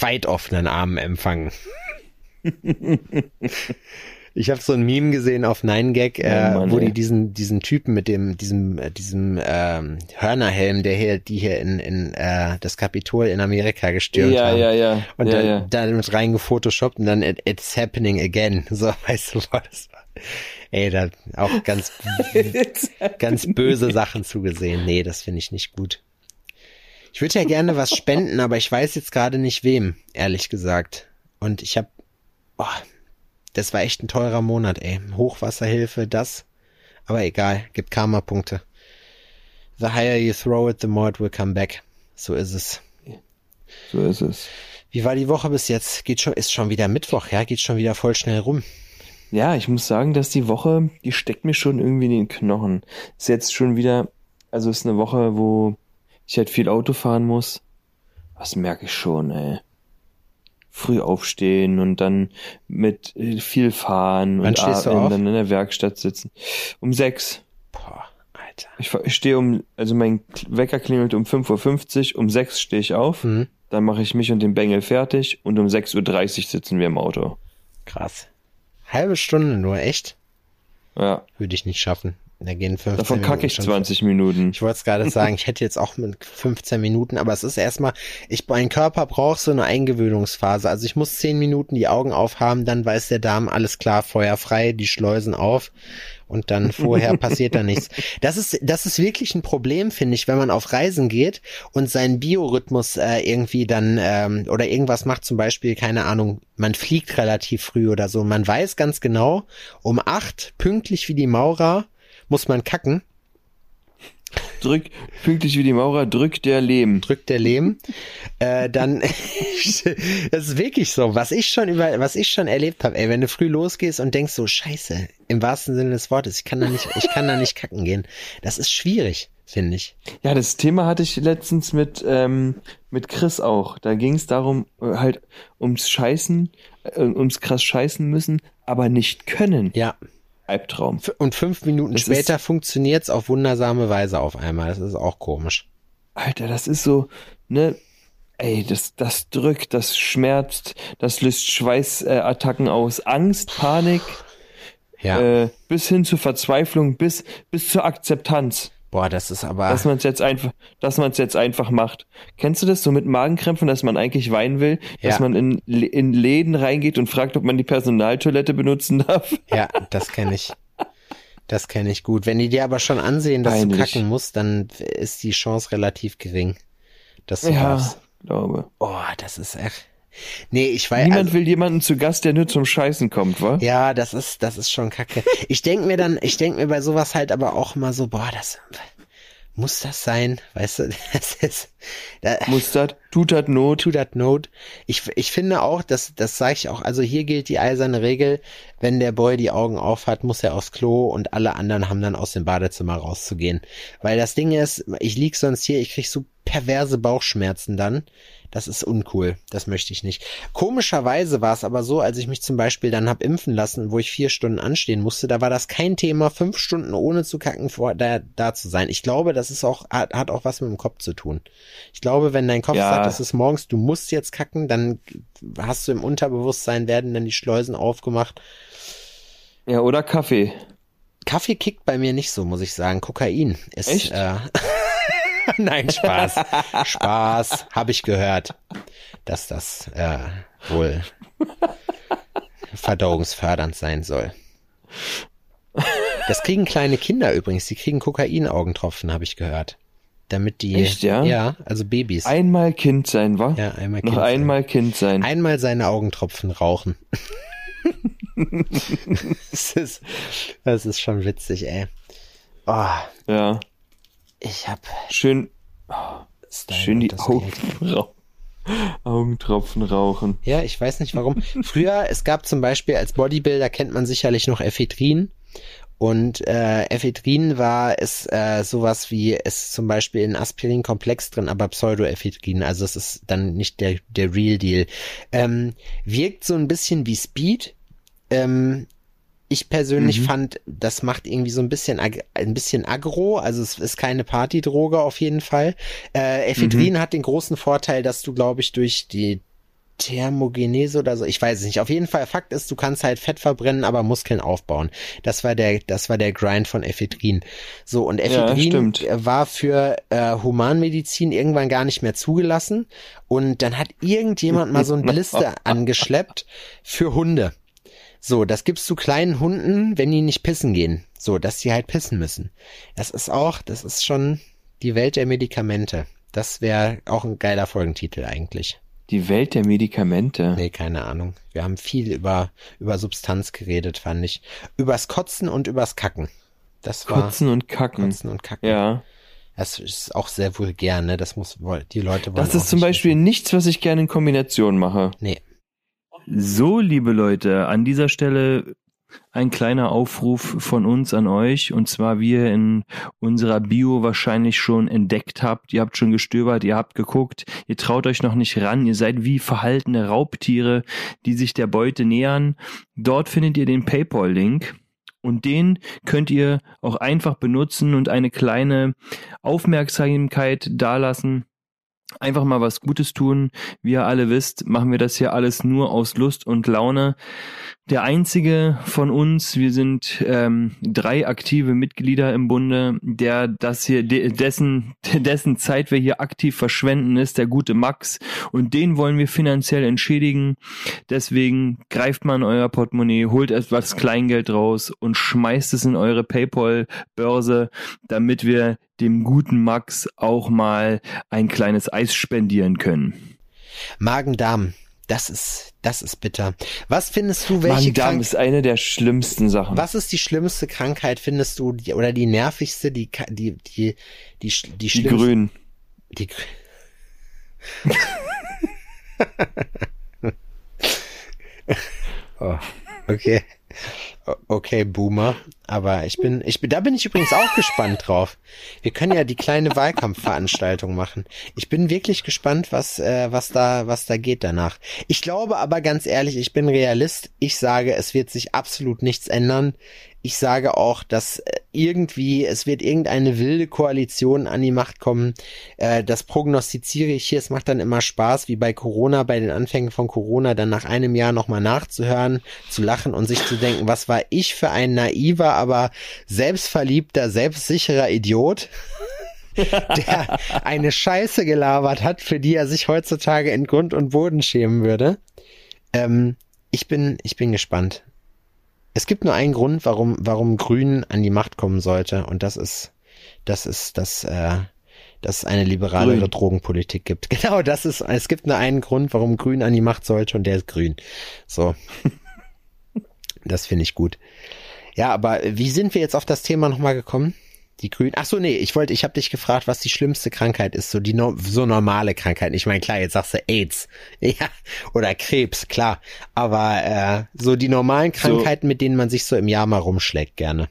weit offenen Armen empfangen. [laughs] Ich habe so ein Meme gesehen auf 9gag, äh, Oh Mann, wo die diesen diesen Typen mit dem diesem äh, diesem ähm, Hörnerhelm, der hier die hier in in äh, das Kapitol in Amerika gestürmt Ja, haben. ja, ja. Und ja, dann, ja. dann mit reingefotoshoppt und dann it, it's happening again. [laughs] So, weißt du, was das war. Ey, da auch ganz [laughs] ganz böse Sachen zugesehen. Nee, das finde ich nicht gut. Ich würde ja gerne was spenden, aber ich weiß jetzt gerade nicht wem, ehrlich gesagt. Und ich habe, oh, das war echt ein teurer Monat, ey. Hochwasserhilfe, das. Aber egal, gibt Karma-Punkte. The higher you throw it, the more it will come back. So ist es. So ist es. Wie war die Woche bis jetzt? Geht schon, ist schon wieder Mittwoch, ja? Geht schon wieder voll schnell rum. Ja, ich muss sagen, dass die Woche, die steckt mir schon irgendwie in den Knochen. Ist jetzt schon wieder, also ist eine Woche, wo ich halt viel Auto fahren muss. Das merke ich schon, ey. Früh aufstehen und dann mit äh, viel fahren Wann und abends dann in der Werkstatt sitzen. Um sechs. Boah, Alter. Ich, ich stehe um, also mein Wecker klingelt um 5.50 Uhr, um sechs stehe ich auf, Mhm. dann mache ich mich und den Bengel fertig und um 6.30 Uhr sitzen wir im Auto. Krass. Halbe Stunde nur, echt? Ja, Würde ich nicht schaffen. Da gehen 15 davon kacke ich schon 20 Minuten. Ich wollte es gerade sagen, ich hätte jetzt auch mit 15 Minuten, aber es ist erstmal, ich, mein Körper braucht so eine Eingewöhnungsphase. Also ich muss 10 Minuten die Augen aufhaben, dann weiß der Darm, alles klar, Feuer frei, die Schleusen auf und dann vorher [laughs] passiert da nichts. Das ist, das ist wirklich ein Problem, finde ich, wenn man auf Reisen geht und seinen Biorhythmus äh, irgendwie dann ähm, oder irgendwas macht, zum Beispiel, keine Ahnung, man fliegt relativ früh oder so. Man weiß ganz genau, um acht, pünktlich wie die Maurer, muss man kacken. Drück, pünktlich wie die Maurer, drückt der Lehm. drückt der Lehm, äh, dann [laughs] das ist wirklich so, was ich schon über, was ich schon erlebt habe, ey, wenn du früh losgehst und denkst so Scheiße, im wahrsten Sinne des Wortes, ich kann da nicht, ich kann da nicht kacken gehen, das ist schwierig, finde ich. Ja, das Thema hatte ich letztens mit, ähm, mit Chris auch. Da ging es darum, äh, halt ums Scheißen, äh, ums krass scheißen müssen, aber nicht können. Ja, Albtraum. Und fünf Minuten Das später funktioniert's auf wundersame Weise auf einmal. Das ist auch komisch. Alter, das ist so, ne, ey, das, das drückt, das schmerzt, das löst Schweißattacken aus, Angst, Panik, Ja, äh, bis hin zur Verzweiflung, bis, bis zur Akzeptanz. Boah, das ist aber dass man es jetzt einfach, dass man es jetzt einfach macht. Kennst du das so mit Magenkrämpfen, dass man eigentlich weinen will, dass Ja. man in, in Läden reingeht und fragt, ob man die Personaltoilette benutzen darf? [laughs] Ja, das kenne ich. Das kenne ich gut. Wenn die dir aber schon ansehen, dass Peinlich. du kacken musst, dann ist die Chance relativ gering, dass du Ja, darfst. glaube. Oh, das ist echt. Nee, ich weiß. Niemand also, will jemanden zu Gast, der nur zum Scheißen kommt, wa? ja, das ist, das ist schon kacke. Ich denk mir dann, ich denk mir bei sowas halt aber auch immer so, boah, das muss das sein, weißt du? [laughs] Das ist, da, Muss das, tut das Not. to that note. Ich, ich finde auch, dass, das sage ich auch, also hier gilt die eiserne Regel, wenn der Boy die Augen auf hat, muss er aufs Klo und alle anderen haben dann aus dem Badezimmer rauszugehen. Weil das Ding ist, ich lieg sonst hier, ich krieg so perverse Bauchschmerzen dann. Das ist uncool. Das möchte ich nicht. Komischerweise war es aber so, als ich mich zum Beispiel dann hab impfen lassen, wo ich vier Stunden anstehen musste, da war das kein Thema, fünf Stunden ohne zu kacken vor, da, da zu sein. Ich glaube, das ist auch, hat, hat auch was mit dem Kopf zu tun. Ich glaube, wenn dein Kopf Ja. sagt, es ist morgens, du musst jetzt kacken, dann hast du im Unterbewusstsein, werden dann die Schleusen aufgemacht. Ja, oder Kaffee. Kaffee kickt bei mir nicht so, muss ich sagen. Kokain ist. Echt? Äh, [laughs] [laughs] Nein, Spaß. Spaß, habe ich gehört, dass das äh, wohl verdauungsfördernd sein soll. Das kriegen kleine Kinder übrigens. Die kriegen Kokainaugentropfen, habe ich gehört. Damit die. Echt, ja? Ja, also Babys. Einmal Kind sein, wa? ja, einmal Noch Kind sein. einmal Kind sein. Einmal seine Augentropfen rauchen. [laughs] das, ist, das ist schon witzig, ey. Oh, ja. Ich hab. Schön, dein schön die das Augen, Geld. rau- [laughs] Augentropfen rauchen. Ja, ich weiß nicht warum. Früher, es gab zum Beispiel als Bodybuilder kennt man sicherlich noch Ephedrin. Und äh, Ephedrin war es äh, sowas wie es zum Beispiel in Aspirin-Komplex drin, aber Pseudoephedrin, also es ist dann nicht der der Real Deal. Ähm, wirkt so ein bisschen wie Speed. Ähm, ich persönlich Mhm. fand, das macht irgendwie so ein bisschen ein bisschen aggro, also es ist keine Partydroge auf jeden Fall. Äh, Ephedrin hat den großen Vorteil, dass du, glaube ich, durch die Thermogenese oder so, ich weiß es nicht. Auf jeden Fall, Fakt ist, du kannst halt Fett verbrennen, aber Muskeln aufbauen. Das war der, das war der Grind von Ephedrin. So, und Ja, Ephedrin stimmt. war für äh, Humanmedizin irgendwann gar nicht mehr zugelassen. Und dann hat irgendjemand mal so ein [laughs] Blister angeschleppt für Hunde. So, das gibst du kleinen Hunden, wenn die nicht pissen gehen. So, dass die halt pissen müssen. Das ist auch, das ist schon die Welt der Medikamente. Das wäre auch ein geiler Folgentitel eigentlich. Die Welt der Medikamente. Nee, keine Ahnung. Wir haben viel über, über Substanz geredet, fand ich. Übers Kotzen und übers Kacken. Das war Kotzen und Kacken. Kotzen und Kacken. Ja. Das ist auch sehr vulgär, ne? Das muss die Leute wollen. Das ist zum Beispiel wissen. nichts, was ich gerne in Kombination mache. Nee. So, liebe Leute, an dieser Stelle ein kleiner Aufruf von uns an euch. Und zwar, wie ihr in unserer Bio wahrscheinlich schon entdeckt habt. Ihr habt schon gestöbert, ihr habt geguckt, ihr traut euch noch nicht ran. Ihr seid wie verhaltene Raubtiere, die sich der Beute nähern. Dort findet ihr den PayPal-Link. Und den könnt ihr auch einfach benutzen und eine kleine Aufmerksamkeit dalassen. Einfach mal was Gutes tun. Wie ihr alle wisst, machen wir das hier alles nur aus Lust und Laune. Der einzige von uns, wir sind ähm, drei aktive Mitglieder im Bunde, der das hier, de, dessen, [laughs] dessen Zeit wir hier aktiv verschwenden, ist der gute Max. Und den wollen wir finanziell entschädigen. Deswegen greift mal in euer Portemonnaie, holt etwas Kleingeld raus und schmeißt es in eure PayPal-Börse, damit wir dem guten Max auch mal ein kleines Eis spendieren können. Magen-Darm. Das ist, das ist bitter. Was findest du, welche Magen-Darm ist eine der schlimmsten Sachen. was ist die schlimmste Krankheit, findest du, die, oder die nervigste, die, die, die, die, die Die? Grünen. Die [laughs] [laughs] oh, okay. Okay, Boomer. Aber ich bin, ich bin, da bin ich übrigens auch gespannt drauf. Wir können ja die kleine Wahlkampfveranstaltung machen. Ich bin wirklich gespannt, was, äh, was da, was da geht danach. Ich glaube aber ganz ehrlich, ich bin Realist. Ich sage, es wird sich absolut nichts ändern. Ich sage auch, dass äh, irgendwie, es wird irgendeine wilde Koalition an die Macht kommen. Äh, das prognostiziere ich hier. Es macht dann immer Spaß, wie bei Corona, bei den Anfängen von Corona, dann nach einem Jahr nochmal nachzuhören, zu lachen und sich zu denken, was war ich für ein naiver, aber selbstverliebter, selbstsicherer Idiot, [laughs] der eine Scheiße gelabert hat, für die er sich heutzutage in Grund und Boden schämen würde. Ähm, ich bin, ich bin gespannt. Es gibt nur einen Grund, warum, warum Grün an die Macht kommen sollte, und das ist, das ist, dass, äh, dass es eine liberalere Grün. Drogenpolitik gibt. [laughs] Genau, das ist, es gibt nur einen Grund, warum Grün an die Macht sollte, und der ist Grün. So. [laughs] das finde ich gut. Ja, aber wie sind wir jetzt auf das Thema nochmal gekommen? Die Grünen. Ach so, nee, ich wollte, ich habe dich gefragt, was die schlimmste Krankheit ist, so die no so normale Krankheit. Ich meine, klar, jetzt sagst du AIDS, [laughs] ja, oder Krebs, klar, aber äh, so die normalen Krankheiten, mit denen man sich so im Jahr mal rumschlägt, gerne.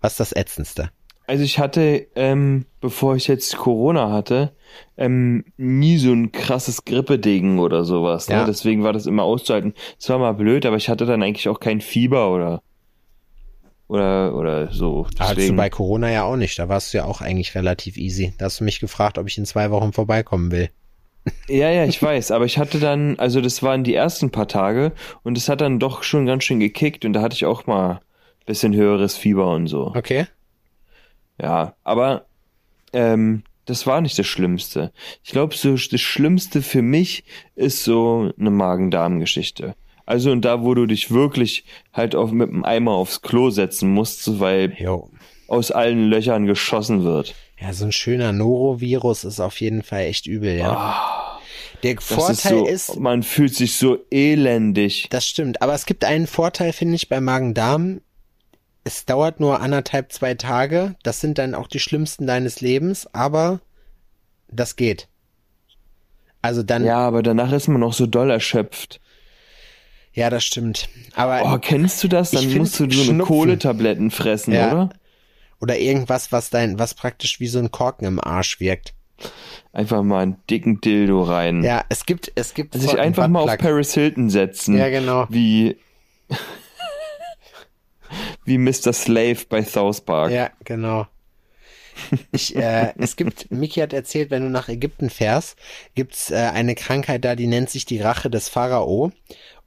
Was ist das ätzendste? Also ich hatte, ähm, bevor ich jetzt Corona hatte, ähm, nie so ein krasses Grippedegen oder sowas. Ne? Ja. Deswegen war das immer auszuhalten. Es war mal blöd, aber ich hatte dann eigentlich auch kein Fieber oder oder oder so. Hattest du Deswegen, bei Corona ja auch nicht. Da warst du ja auch eigentlich relativ easy. Da hast du mich gefragt, ob ich in zwei Wochen vorbeikommen will. ja, ja, ich weiß. Aber ich hatte dann, also das waren die ersten paar Tage und es hat dann doch schon ganz schön gekickt und da hatte ich auch mal ein bisschen höheres Fieber und so. Okay. Ja, aber ähm, das war nicht das Schlimmste. Ich glaube, so das Schlimmste für mich ist so eine Magen-Darm-Geschichte. Also und da, wo du dich wirklich halt auf, mit dem Eimer aufs Klo setzen musst, weil Jo. aus allen Löchern geschossen wird. Ja, so ein schöner Norovirus ist auf jeden Fall echt übel, ja. Der Ah, Das Vorteil ist so, ist, man fühlt sich so elendig. das stimmt, aber es gibt einen Vorteil, finde ich, bei Magen-Darm. es dauert nur anderthalb, zwei Tage. Das sind dann auch die schlimmsten deines Lebens, aber das geht. Also dann, ja, Ja, aber danach ist man noch so doll erschöpft. Das stimmt. Aber Oh, kennst du das? Dann musst du so eine Schnupfen- Kohletabletten fressen, Ja. oder? oder irgendwas, was dein, was praktisch wie so ein Korken im Arsch wirkt. Einfach mal einen dicken Dildo rein. Ja, es gibt, es gibt Also sich einfach mal auf. Paris Hilton setzen. Ja, genau. Wie, [laughs] wie Mr. Slave bei South Park. Ja, genau. Ich, äh, es gibt, Miki hat erzählt, wenn du nach Ägypten fährst, gibt's äh, eine Krankheit da, die nennt sich die Rache des Pharao.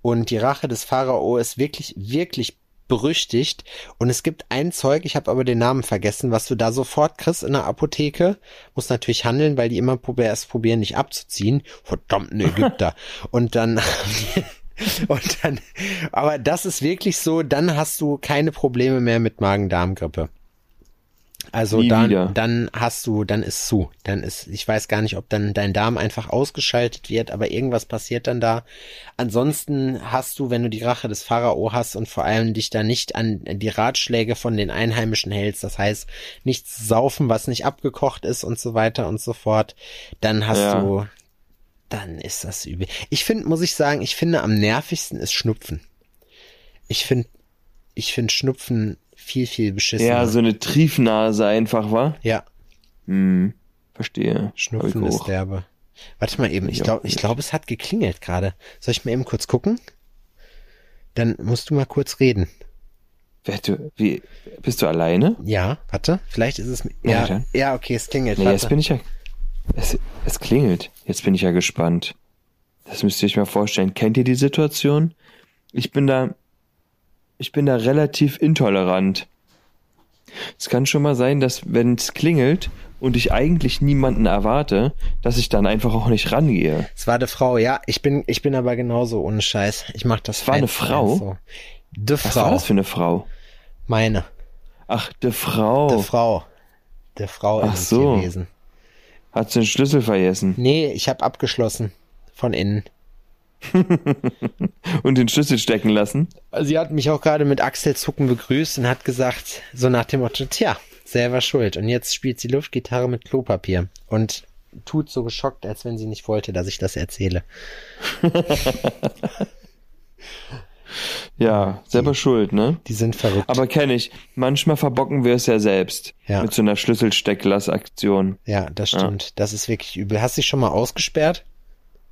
Und die Rache des Pharao ist wirklich, wirklich berüchtigt. Und es gibt ein Zeug, ich habe aber den Namen vergessen, was du da sofort kriegst in der Apotheke. Muss natürlich handeln, weil die immer erst probieren, nicht abzuziehen. Verdammten Ägypter. [laughs] Und dann und dann, aber das ist wirklich so, dann hast du keine Probleme mehr mit Magen-Darm-Grippe. Also Nie dann, wieder. dann hast du, dann ist zu. Dann ist, ich weiß gar nicht, ob dann dein Darm einfach ausgeschaltet wird, aber irgendwas passiert dann da. Ansonsten hast du, wenn du die Rache des Pharao hast und vor allem dich da nicht an die Ratschläge von den Einheimischen hältst, das heißt, nichts saufen, was nicht abgekocht ist und so weiter und so fort, dann hast Ja. du, dann ist das übel. Ich finde, muss ich sagen, ich finde am nervigsten ist Schnupfen. Ich finde, ich finde Schnupfen viel, viel beschissener. Ja, so eine Triefnase einfach, wa? ja. Hm, verstehe. Schnupfen ist derbe. Warte mal eben, ich glaube, ich glaube, es hat geklingelt gerade. Soll ich mal eben kurz gucken? Dann musst du mal kurz reden. Wer, du, wie, bist du alleine? Ja, warte, vielleicht ist es Ja, ja, ja, okay, es klingelt. Nee, jetzt bin ich ja. Es, es klingelt. Jetzt bin ich ja gespannt. Das müsst ihr euch mal vorstellen. Kennt ihr die Situation? Ich bin da. Ich bin da relativ intolerant. Es kann schon mal sein, dass wenn es klingelt und ich eigentlich niemanden erwarte, dass ich dann einfach auch nicht rangehe. es war eine Frau, ja, ich bin, ich bin aber genauso ohne Scheiß. Ich mach das. war eine Frau? So. De Was war Frau, das für eine Frau? meine, Ach, de Frau. de Frau, de Frau Ach ist es so. gewesen. Hat sie den Schlüssel vergessen Nee, ich habe abgeschlossen von innen. [laughs] und den Schlüssel stecken lassen. Sie hat mich auch gerade mit Achselzucken begrüßt und hat gesagt, so nach dem Motto, tja, selber schuld. Und jetzt spielt sie Luftgitarre mit Klopapier und tut so geschockt, als wenn sie nicht wollte, dass ich das erzähle. [laughs] Ja, selber schuld, ne? Die sind verrückt. Aber kenne ich. Manchmal verbocken wir es ja selbst. Ja. Mit so einer Schlüsselsteckglas-Aktion. ja, das stimmt. Das ist wirklich übel. Hast du dich schon mal ausgesperrt?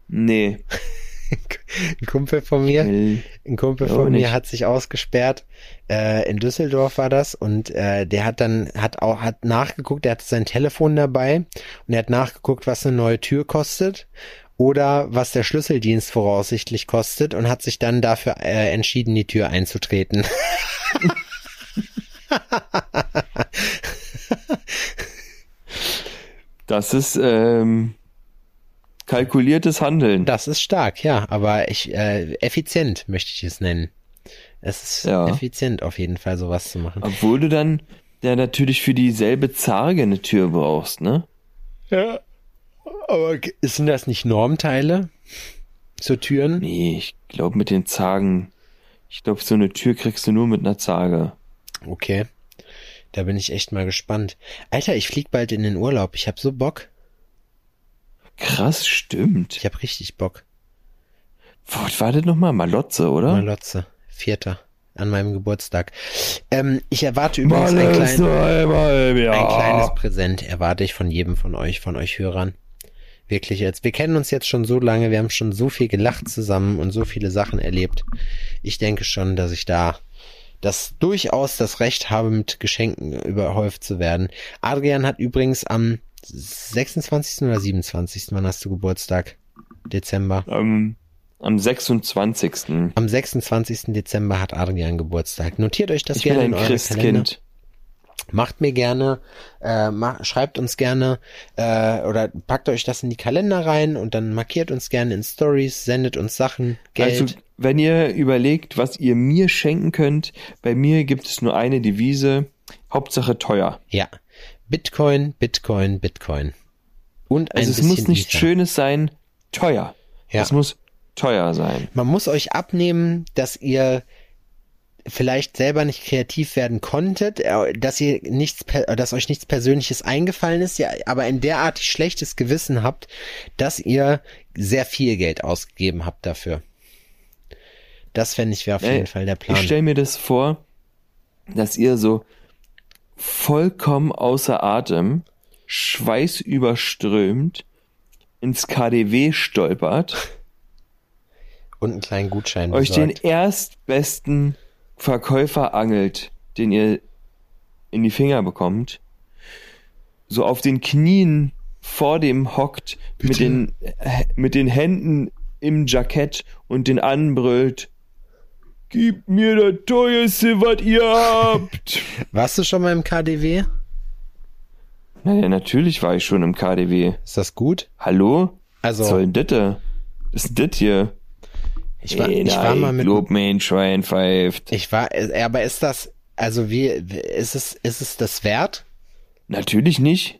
Nee. [laughs] Ein Kumpel von mir, ein Kumpel von mir nicht. hat sich ausgesperrt. Äh, in Düsseldorf war das und äh, der hat dann hat auch hat nachgeguckt. Der hatte sein Telefon dabei und er hat nachgeguckt, was eine neue Tür kostet oder was der Schlüsseldienst voraussichtlich kostet und hat sich dann dafür äh, entschieden, die Tür einzutreten. [laughs] Das ist ähm, kalkuliertes Handeln. Das ist stark, ja, aber ich äh, effizient möchte ich es nennen. Es ist Ja. effizient auf jeden Fall sowas zu machen. Obwohl du dann ja natürlich für dieselbe Zarge eine Tür brauchst, ne? Ja. Aber sind das nicht Normteile? Zur Türen? Nee, ich glaube mit den Zagen. Ich glaube, so eine Tür kriegst du nur mit einer Zarge. Okay. Da bin ich echt mal gespannt. Alter, ich flieg bald in den Urlaub. Ich hab so Bock. Krass, stimmt. Ich hab richtig Bock. Was war das nochmal? Malotze, oder? Malotze. Vierter. An meinem Geburtstag. Ähm, ich erwarte übrigens ein, klein, ein kleines Präsent. Erwarte ich von jedem von euch, von euch Hörern. Wirklich jetzt. Wir kennen uns jetzt schon so lange. Wir haben schon so viel gelacht zusammen und so viele Sachen erlebt. Ich denke schon, dass ich da das durchaus das Recht habe, mit Geschenken überhäuft zu werden. Adrian hat übrigens am 26. oder 27. Wann hast du Geburtstag? Dezember. Ähm, am 26. Am 26. Dezember hat Adrian Geburtstag. Notiert euch das Ich bin gerne ein in eure Kalender. Christkind. Macht mir gerne, äh, ma schreibt uns gerne äh, oder packt euch das in die Kalender rein und dann markiert uns gerne in Stories, sendet uns Sachen, Geld. Also, wenn ihr überlegt, was ihr mir schenken könnt, bei mir gibt es nur eine Devise. Hauptsache teuer. ja, Bitcoin, Bitcoin, Bitcoin. Und ein Also es muss nicht Ether. Schönes sein, teuer. Ja. Es muss teuer sein. Man muss euch abnehmen, dass ihr vielleicht selber nicht kreativ werden konntet, äh, dass ihr nichts, äh, dass euch nichts Persönliches eingefallen ist, ja, aber ein derartig schlechtes Gewissen habt, dass ihr sehr viel Geld ausgegeben habt dafür. Das fände ich wäre auf Ey, jeden Fall der Plan. Ich stelle mir das vor, dass ihr so vollkommen außer Atem, schweißüberströmt, ins KDW stolpert, Und einen kleinen Gutschein euch den erstbesten Verkäufer angelt, den ihr in die Finger bekommt, so auf den Knien vor dem hockt, mit den, mit den Händen im Jackett und den anbrüllt, Gib mir das teuerste, was ihr habt. [laughs] Warst du schon mal im KDW? naja, natürlich war ich schon im KDW. Ist das gut? Hallo? Also- Was soll denn das? ist das hier? Ich war, ich war mal mit, Lob mein Schwein pfeift. ich war, äh, aber ist das, also wie, ist es, ist es das wert? Natürlich nicht.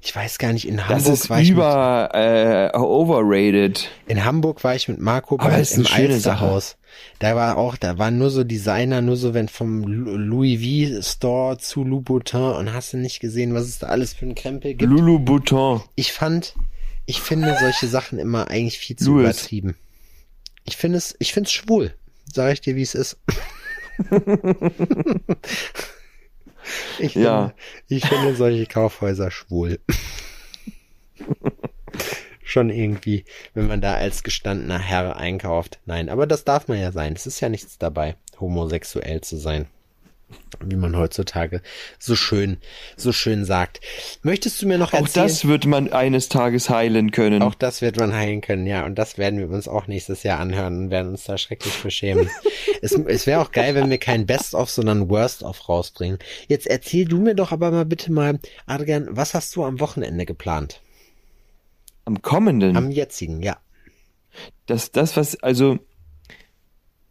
Ich weiß gar nicht, in Das Hamburg ist war ich mit, über äh, overrated. in Hamburg war ich mit Marco Aber bei ist im Alsterhaus. Da war auch, da waren nur so Designer, nur so wenn vom Louis V Store zu Louboutin und hast du nicht gesehen, was es da alles für ein Krempel gibt. Lulu Bouton. Ich fand, ich finde solche Sachen immer eigentlich viel zu Louis. übertrieben. Ich finde es, ich finde es schwul. Sag ich dir, wie es ist. [laughs] [laughs] ich, finde, Ja. ich finde solche Kaufhäuser schwul. [laughs] Schon irgendwie, wenn man da als gestandener Herr einkauft. Nein, aber das darf man ja sein. Es ist ja nichts dabei, homosexuell zu sein. Wie man heutzutage so schön, so schön sagt. Möchtest du mir noch Auch erzählen? das wird man eines Tages heilen können. Auch das wird man heilen können, ja. Und das werden wir uns auch nächstes Jahr anhören und werden uns da schrecklich beschämen. [laughs] es es wäre auch geil, wenn wir kein Best-of, sondern Worst-of rausbringen. Jetzt erzähl du mir doch aber mal bitte mal, Adrian, was hast du am Wochenende geplant? Am kommenden. Am jetzigen, ja. das, das, was, also,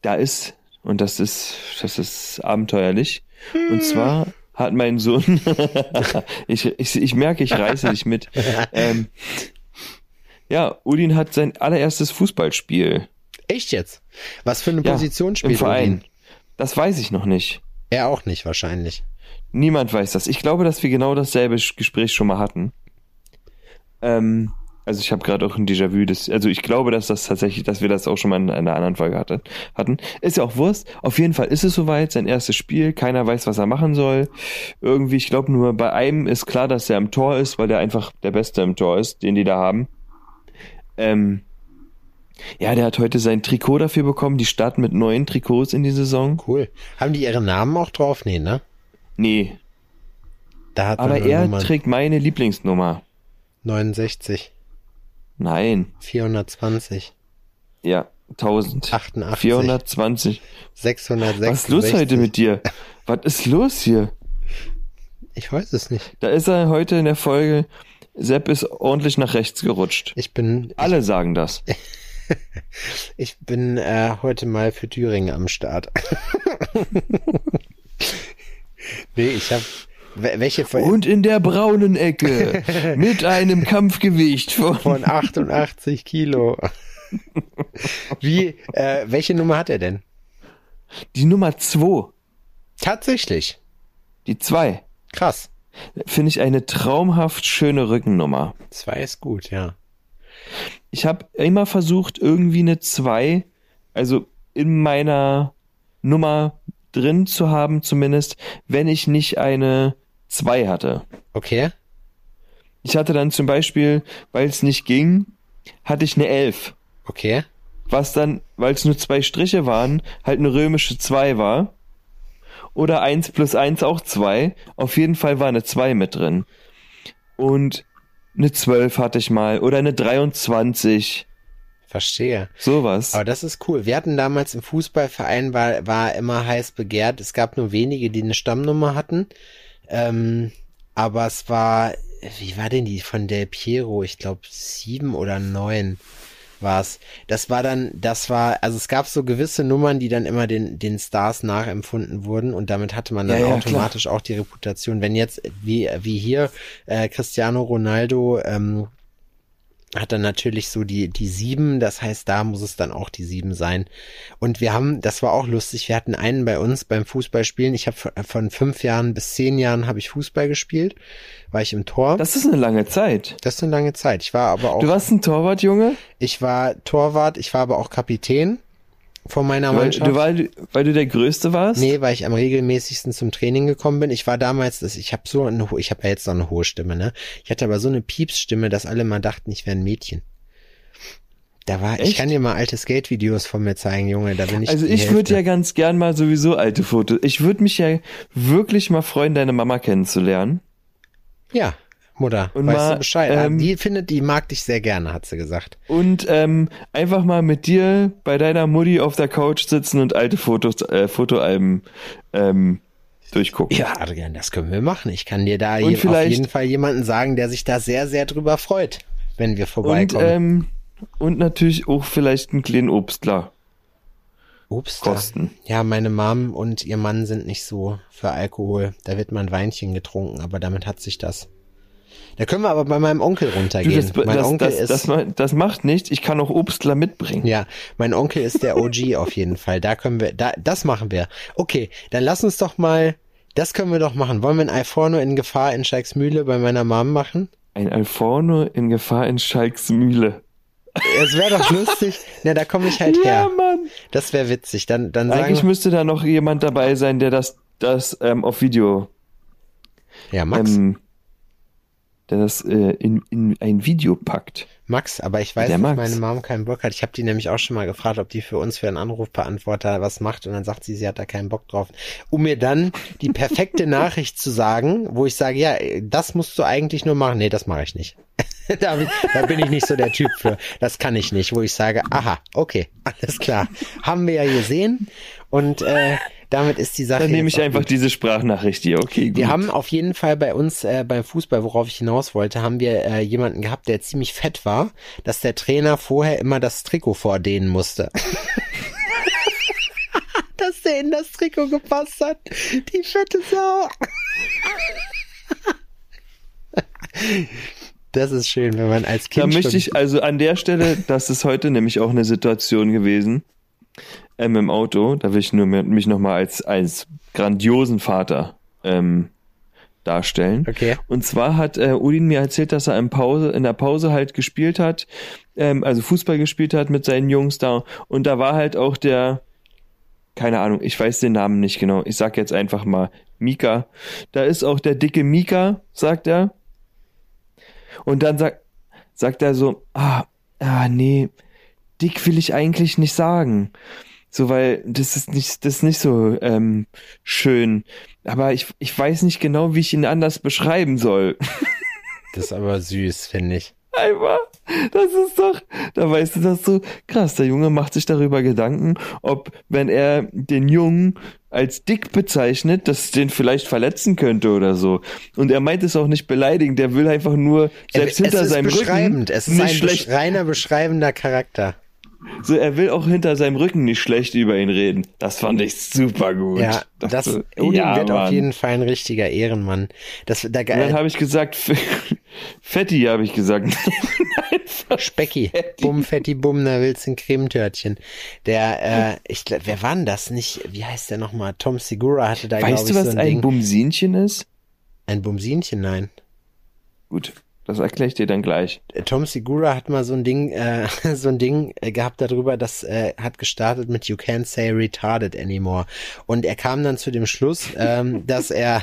da ist, und das ist, das ist abenteuerlich. Und zwar hat mein Sohn, [laughs] ich, ich, ich merke, ich reiße dich mit. [laughs] Ähm, ja, Udin hat sein allererstes Fußballspiel. Echt jetzt? Was für eine Ja, Position im spielt Verein. Odin? Das weiß ich noch nicht. Er auch nicht, wahrscheinlich. Niemand weiß das. Ich glaube, dass wir genau dasselbe Gespräch schon mal hatten. Ähm, also ich habe gerade auch ein Déjà-vu. Also ich glaube, dass das tatsächlich, dass wir das auch schon mal in einer anderen Folge hatten. hatten. Ist ja auch Wurst. Auf jeden Fall ist es soweit, sein erstes Spiel. Keiner weiß, was er machen soll. Irgendwie, ich glaube nur, bei einem ist klar, dass er im Tor ist, weil er einfach der Beste im Tor ist, den die da haben. Ähm, ja, der hat heute sein Trikot dafür bekommen. Die starten mit neuen Trikots in die Saison. Cool. Haben die ihre Namen auch drauf? Nee, ne? Nee, Da hat aber er Nummern. trägt meine Lieblingsnummer. 69, Nein. 420, Ja, 1000. 88, 420. 666. Was ist los heute mit dir? Was ist los hier? Ich weiß es nicht. Da ist er heute in der Folge. Sepp ist ordentlich nach rechts gerutscht. Ich bin, Alle sagen das. [laughs] ich bin äh, heute mal für Thüringen am Start. [laughs] nee, ich habe welche von, Und in der braunen Ecke [laughs] mit einem Kampfgewicht von. von 88 Kilo. Wie, äh, welche Nummer hat er denn? Die Nummer 2. Tatsächlich. Die 2. Krass. Finde ich eine traumhaft schöne Rückennummer. Zwei ist gut, ja. Ich habe immer versucht, irgendwie eine 2, also in meiner Nummer drin zu haben, zumindest, wenn ich nicht eine 2 hatte. Okay. Ich hatte dann zum Beispiel, weil es nicht ging, hatte ich eine 11. Okay. Was dann, weil es nur zwei Striche waren, halt eine römische 2 war. Oder 1 plus 1 auch 2. Auf jeden Fall war eine 2 mit drin. Und eine 12 hatte ich mal. Oder eine 23. Verstehe. Sowas. Aber das ist cool. Wir hatten damals im Fußballverein, war, war immer heiß begehrt. Es gab nur wenige, die eine Stammnummer hatten. Ähm, aber es war, wie war denn die von Del Piero? Ich glaube sieben oder neun war's. Das war dann, das war, also es gab so gewisse Nummern, die dann immer den, den Stars nachempfunden wurden und damit hatte man dann Ja, ja, automatisch auch die Reputation. Wenn jetzt, wie, wie hier, äh, Cristiano Ronaldo, ähm, hat dann natürlich so die, die sieben, das heißt, da muss es dann auch die sieben sein. Und wir haben, das war auch lustig, wir hatten einen bei uns beim Fußballspielen. Ich habe von fünf Jahren bis zehn Jahren habe ich Fußball gespielt, war ich im Tor. Das ist eine lange Zeit. Das ist eine lange Zeit. Ich war aber auch. Du warst ein Torwart, Junge? Ich war Torwart, ich war aber auch Kapitän von meiner Weil, Mannschaft. du, weil, weil du der Größte warst? Nee, weil ich am regelmäßigsten zum Training gekommen bin. Ich war damals, ich habe so eine, ich habe ja jetzt noch eine hohe Stimme, ne? Ich hatte aber so eine Piepsstimme, dass alle mal dachten, ich wäre ein Mädchen. Da war, ich Echt? kann dir mal alte Skate-Videos von mir zeigen, Junge, da bin ich. Also ich würde ja ganz gern mal sowieso alte Fotos. Ich würde mich ja wirklich mal freuen, deine Mama kennenzulernen. Ja, Mutter, Und weißt mal, du Bescheid. ähm, die findet, die mag dich sehr gerne, hat sie gesagt. Und ähm, einfach mal mit dir bei deiner Mutti auf der Couch sitzen und alte Fotos, äh, Fotoalben ähm, durchgucken. Ja, Adrian, das können wir machen. Ich kann dir da Und je, auf jeden Fall jemanden sagen, der sich da sehr, sehr drüber freut, wenn wir Und, vorbeikommen. ähm, und natürlich auch vielleicht einen kleinen Obstler da- kosten. Ja, meine Mom und ihr Mann sind nicht so für Alkohol. Da wird mal ein Weinchen getrunken, aber damit hat sich das. Da können wir aber bei meinem Onkel Du, runtergehen. das, mein das, Onkel das, ist. das, das macht nichts. Ich kann auch Obstler mitbringen. ja, mein Onkel ist der OG [laughs] auf jeden Fall. Da können wir, da, das machen wir. Okay, dann lass uns doch mal, das können wir doch machen. Wollen wir ein Alforno in Gefahr in Schalksmühle bei meiner Mom machen? Ein Alforno in Gefahr in Schalksmühle. Es wäre doch lustig. [laughs] Na, da komme ich halt Ja, her. Mann. Das wäre witzig. Dann, dann Eigentlich müsste da noch jemand dabei sein, der das, das ähm, auf Video, ja, Max. ähm, der das äh, in, in ein Video packt. Max, aber ich weiß, Der dass Max. meine Mom keinen Bock hat. Ich habe die nämlich auch schon mal gefragt, ob die für uns für einen Anrufbeantworter was macht und dann sagt sie, sie hat da keinen Bock drauf. Um mir dann die perfekte [laughs] Nachricht zu sagen, wo ich sage, ja, das musst du eigentlich nur machen. Nee, das mache ich nicht. [laughs] da, da bin ich nicht so der Typ für. Das kann ich nicht, wo ich sage, aha, okay, [laughs] alles klar. Haben wir ja gesehen und äh, damit ist die Sache. Dann nehme ich einfach gut. diese Sprachnachricht hier. Okay, gut. Wir haben auf jeden Fall bei uns äh, beim Fußball, worauf ich hinaus wollte, haben wir äh, jemanden gehabt, der ziemlich fett war, dass der Trainer vorher immer das Trikot vordehnen musste. [laughs] dass der in das Trikot gepasst hat. Die fette Sau. [laughs] Das ist schön, wenn man als Kind Da möchte ich also an der Stelle, das ist heute nämlich auch eine Situation gewesen ähm, im Auto, da will ich nur mich nochmal als, als grandiosen Vater ähm, darstellen. Okay. Und zwar hat äh, Udin mir erzählt, dass er in, Pause, in der Pause halt gespielt hat, ähm, also Fußball gespielt hat mit seinen Jungs da. Und da war halt auch der, keine Ahnung, ich weiß den Namen nicht genau. Ich sag jetzt einfach mal Mika. Da ist auch der dicke Mika, sagt er. Und dann sagt, sagt er so, ah, ah, nee, dick will ich eigentlich nicht sagen. So, weil das ist nicht, das ist nicht so ähm, schön. Aber ich, ich weiß nicht genau, wie ich ihn anders beschreiben soll. [laughs] Das ist aber süß, finde ich. Einfach, das ist doch, da weißt du das so, krass, der Junge macht sich darüber Gedanken, ob, wenn er den Jungen als dick bezeichnet, das den vielleicht verletzen könnte oder so. Und er meint es auch nicht beleidigend, der will einfach nur, selbst es hinter ist seinem beschreibend. Rücken Es ist nicht ein schlecht, reiner beschreibender Charakter. So, er will auch hinter seinem Rücken nicht schlecht über ihn reden. Das fand ich super gut. Ja, das, Dachte, Odin ja, wird auf Mann. jeden Fall ein richtiger Ehrenmann. Das, da, dann habe ich gesagt, [laughs] Fetti habe ich gesagt. [laughs] Specki, Bum, Fetti, Bum, da willst du ein Cremetörtchen. Der, äh, ich glaub, wer war denn das? Nicht, wie heißt der nochmal? Tom Segura hatte da, glaube weißt ich, du, was so ein ein. Bumsinchen ist? ein Bumsinchen, nein. Gut, das erkläre ich dir dann gleich. Äh, Tom Segura hat mal so ein Ding, äh, [laughs] so ein Ding äh, gehabt darüber, das äh, hat gestartet mit You can't say retarded anymore. Und er kam dann zu dem Schluss, ähm, [laughs] dass er,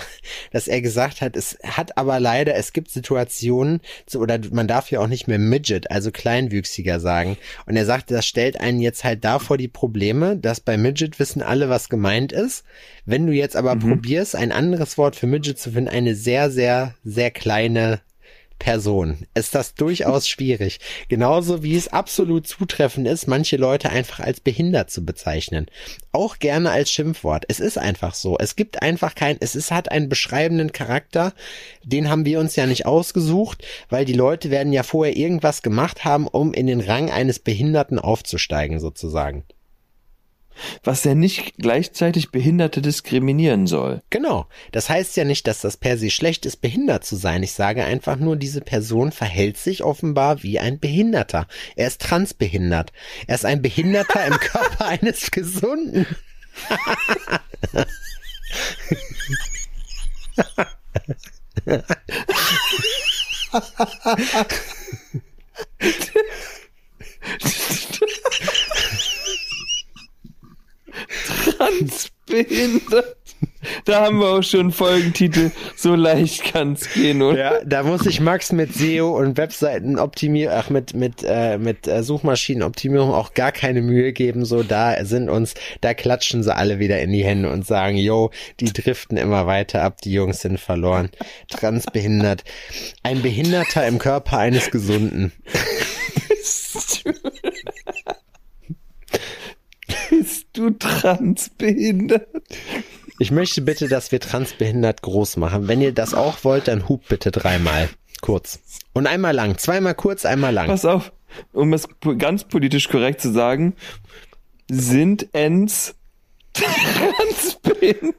dass er gesagt hat, es hat aber leider, es gibt Situationen, zu, oder man darf ja auch nicht mehr Midget, also kleinwüchsiger sagen. Und er sagte, das stellt einen jetzt halt davor die Probleme, dass bei Midget wissen alle, was gemeint ist. Wenn du jetzt aber probierst, ein anderes Wort für Midget zu finden, eine sehr, sehr, sehr kleine Person ist das durchaus schwierig. Genauso wie es absolut zutreffend ist, manche Leute einfach als behindert zu bezeichnen. Auch gerne als Schimpfwort. Es ist einfach so. Es gibt einfach kein, es ist, hat einen beschreibenden Charakter. Den haben wir uns ja nicht ausgesucht, weil die Leute werden ja vorher irgendwas gemacht haben, um in den Rang eines Behinderten aufzusteigen, sozusagen. Was ja nicht gleichzeitig Behinderte diskriminieren soll. Genau. Das heißt ja nicht, dass das per se schlecht ist, behindert zu sein. Ich sage einfach nur, diese Person verhält sich offenbar wie ein Behinderter. Er ist transbehindert. Er ist ein Behinderter im [laughs] Körper eines Gesunden. [laughs] [laughs] Transbehindert. Da haben wir auch schon Folgentitel. So leicht kann's gehen, oder? Ja, da muss sich Max mit SEO und Webseitenoptimierung, ach mit mit äh, mit äh, Suchmaschinenoptimierung auch gar keine Mühe geben. So da sind uns, da klatschen sie alle wieder in die Hände und sagen, yo, die driften immer weiter ab, die Jungs sind verloren, transbehindert, ein Behinderter im Körper eines Gesunden. Bist du transbehindert? Ich möchte bitte, dass wir transbehindert groß machen. Wenn ihr das auch wollt, dann hub bitte dreimal. Kurz. Und einmal lang. Zweimal kurz, einmal lang. Pass auf, um es ganz politisch korrekt zu sagen, sind Ens [laughs] transbehindert?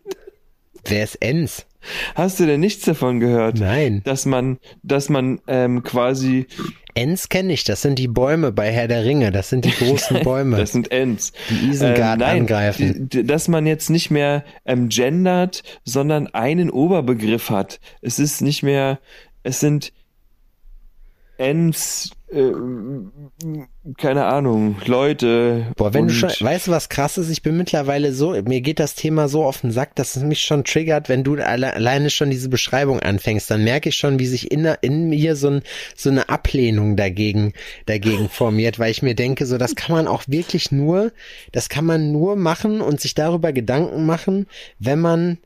Wer ist Ens? Hast du denn nichts davon gehört? Nein. Dass man, dass man ähm, quasi, Ens kenne ich. Das sind die Bäume bei Herr der Ringe. Das sind die [laughs] großen Bäume. das sind Ents. Die Isengard nein, angreifen. die- Dass man jetzt nicht mehr ähm, gendert, sondern einen Oberbegriff hat. Es ist nicht mehr, es sind Ents, äh, keine Ahnung, Leute. Boah, wenn du schon, weißt du was krass ist? Ich bin mittlerweile so, mir geht das Thema so auf den Sack, dass es mich schon triggert, wenn du alle, alleine schon diese Beschreibung anfängst, dann merke ich schon, wie sich in, in mir so, ein, so eine Ablehnung dagegen, dagegen formiert, weil ich mir denke, so, das kann man auch wirklich nur, das kann man nur machen und sich darüber Gedanken machen, wenn man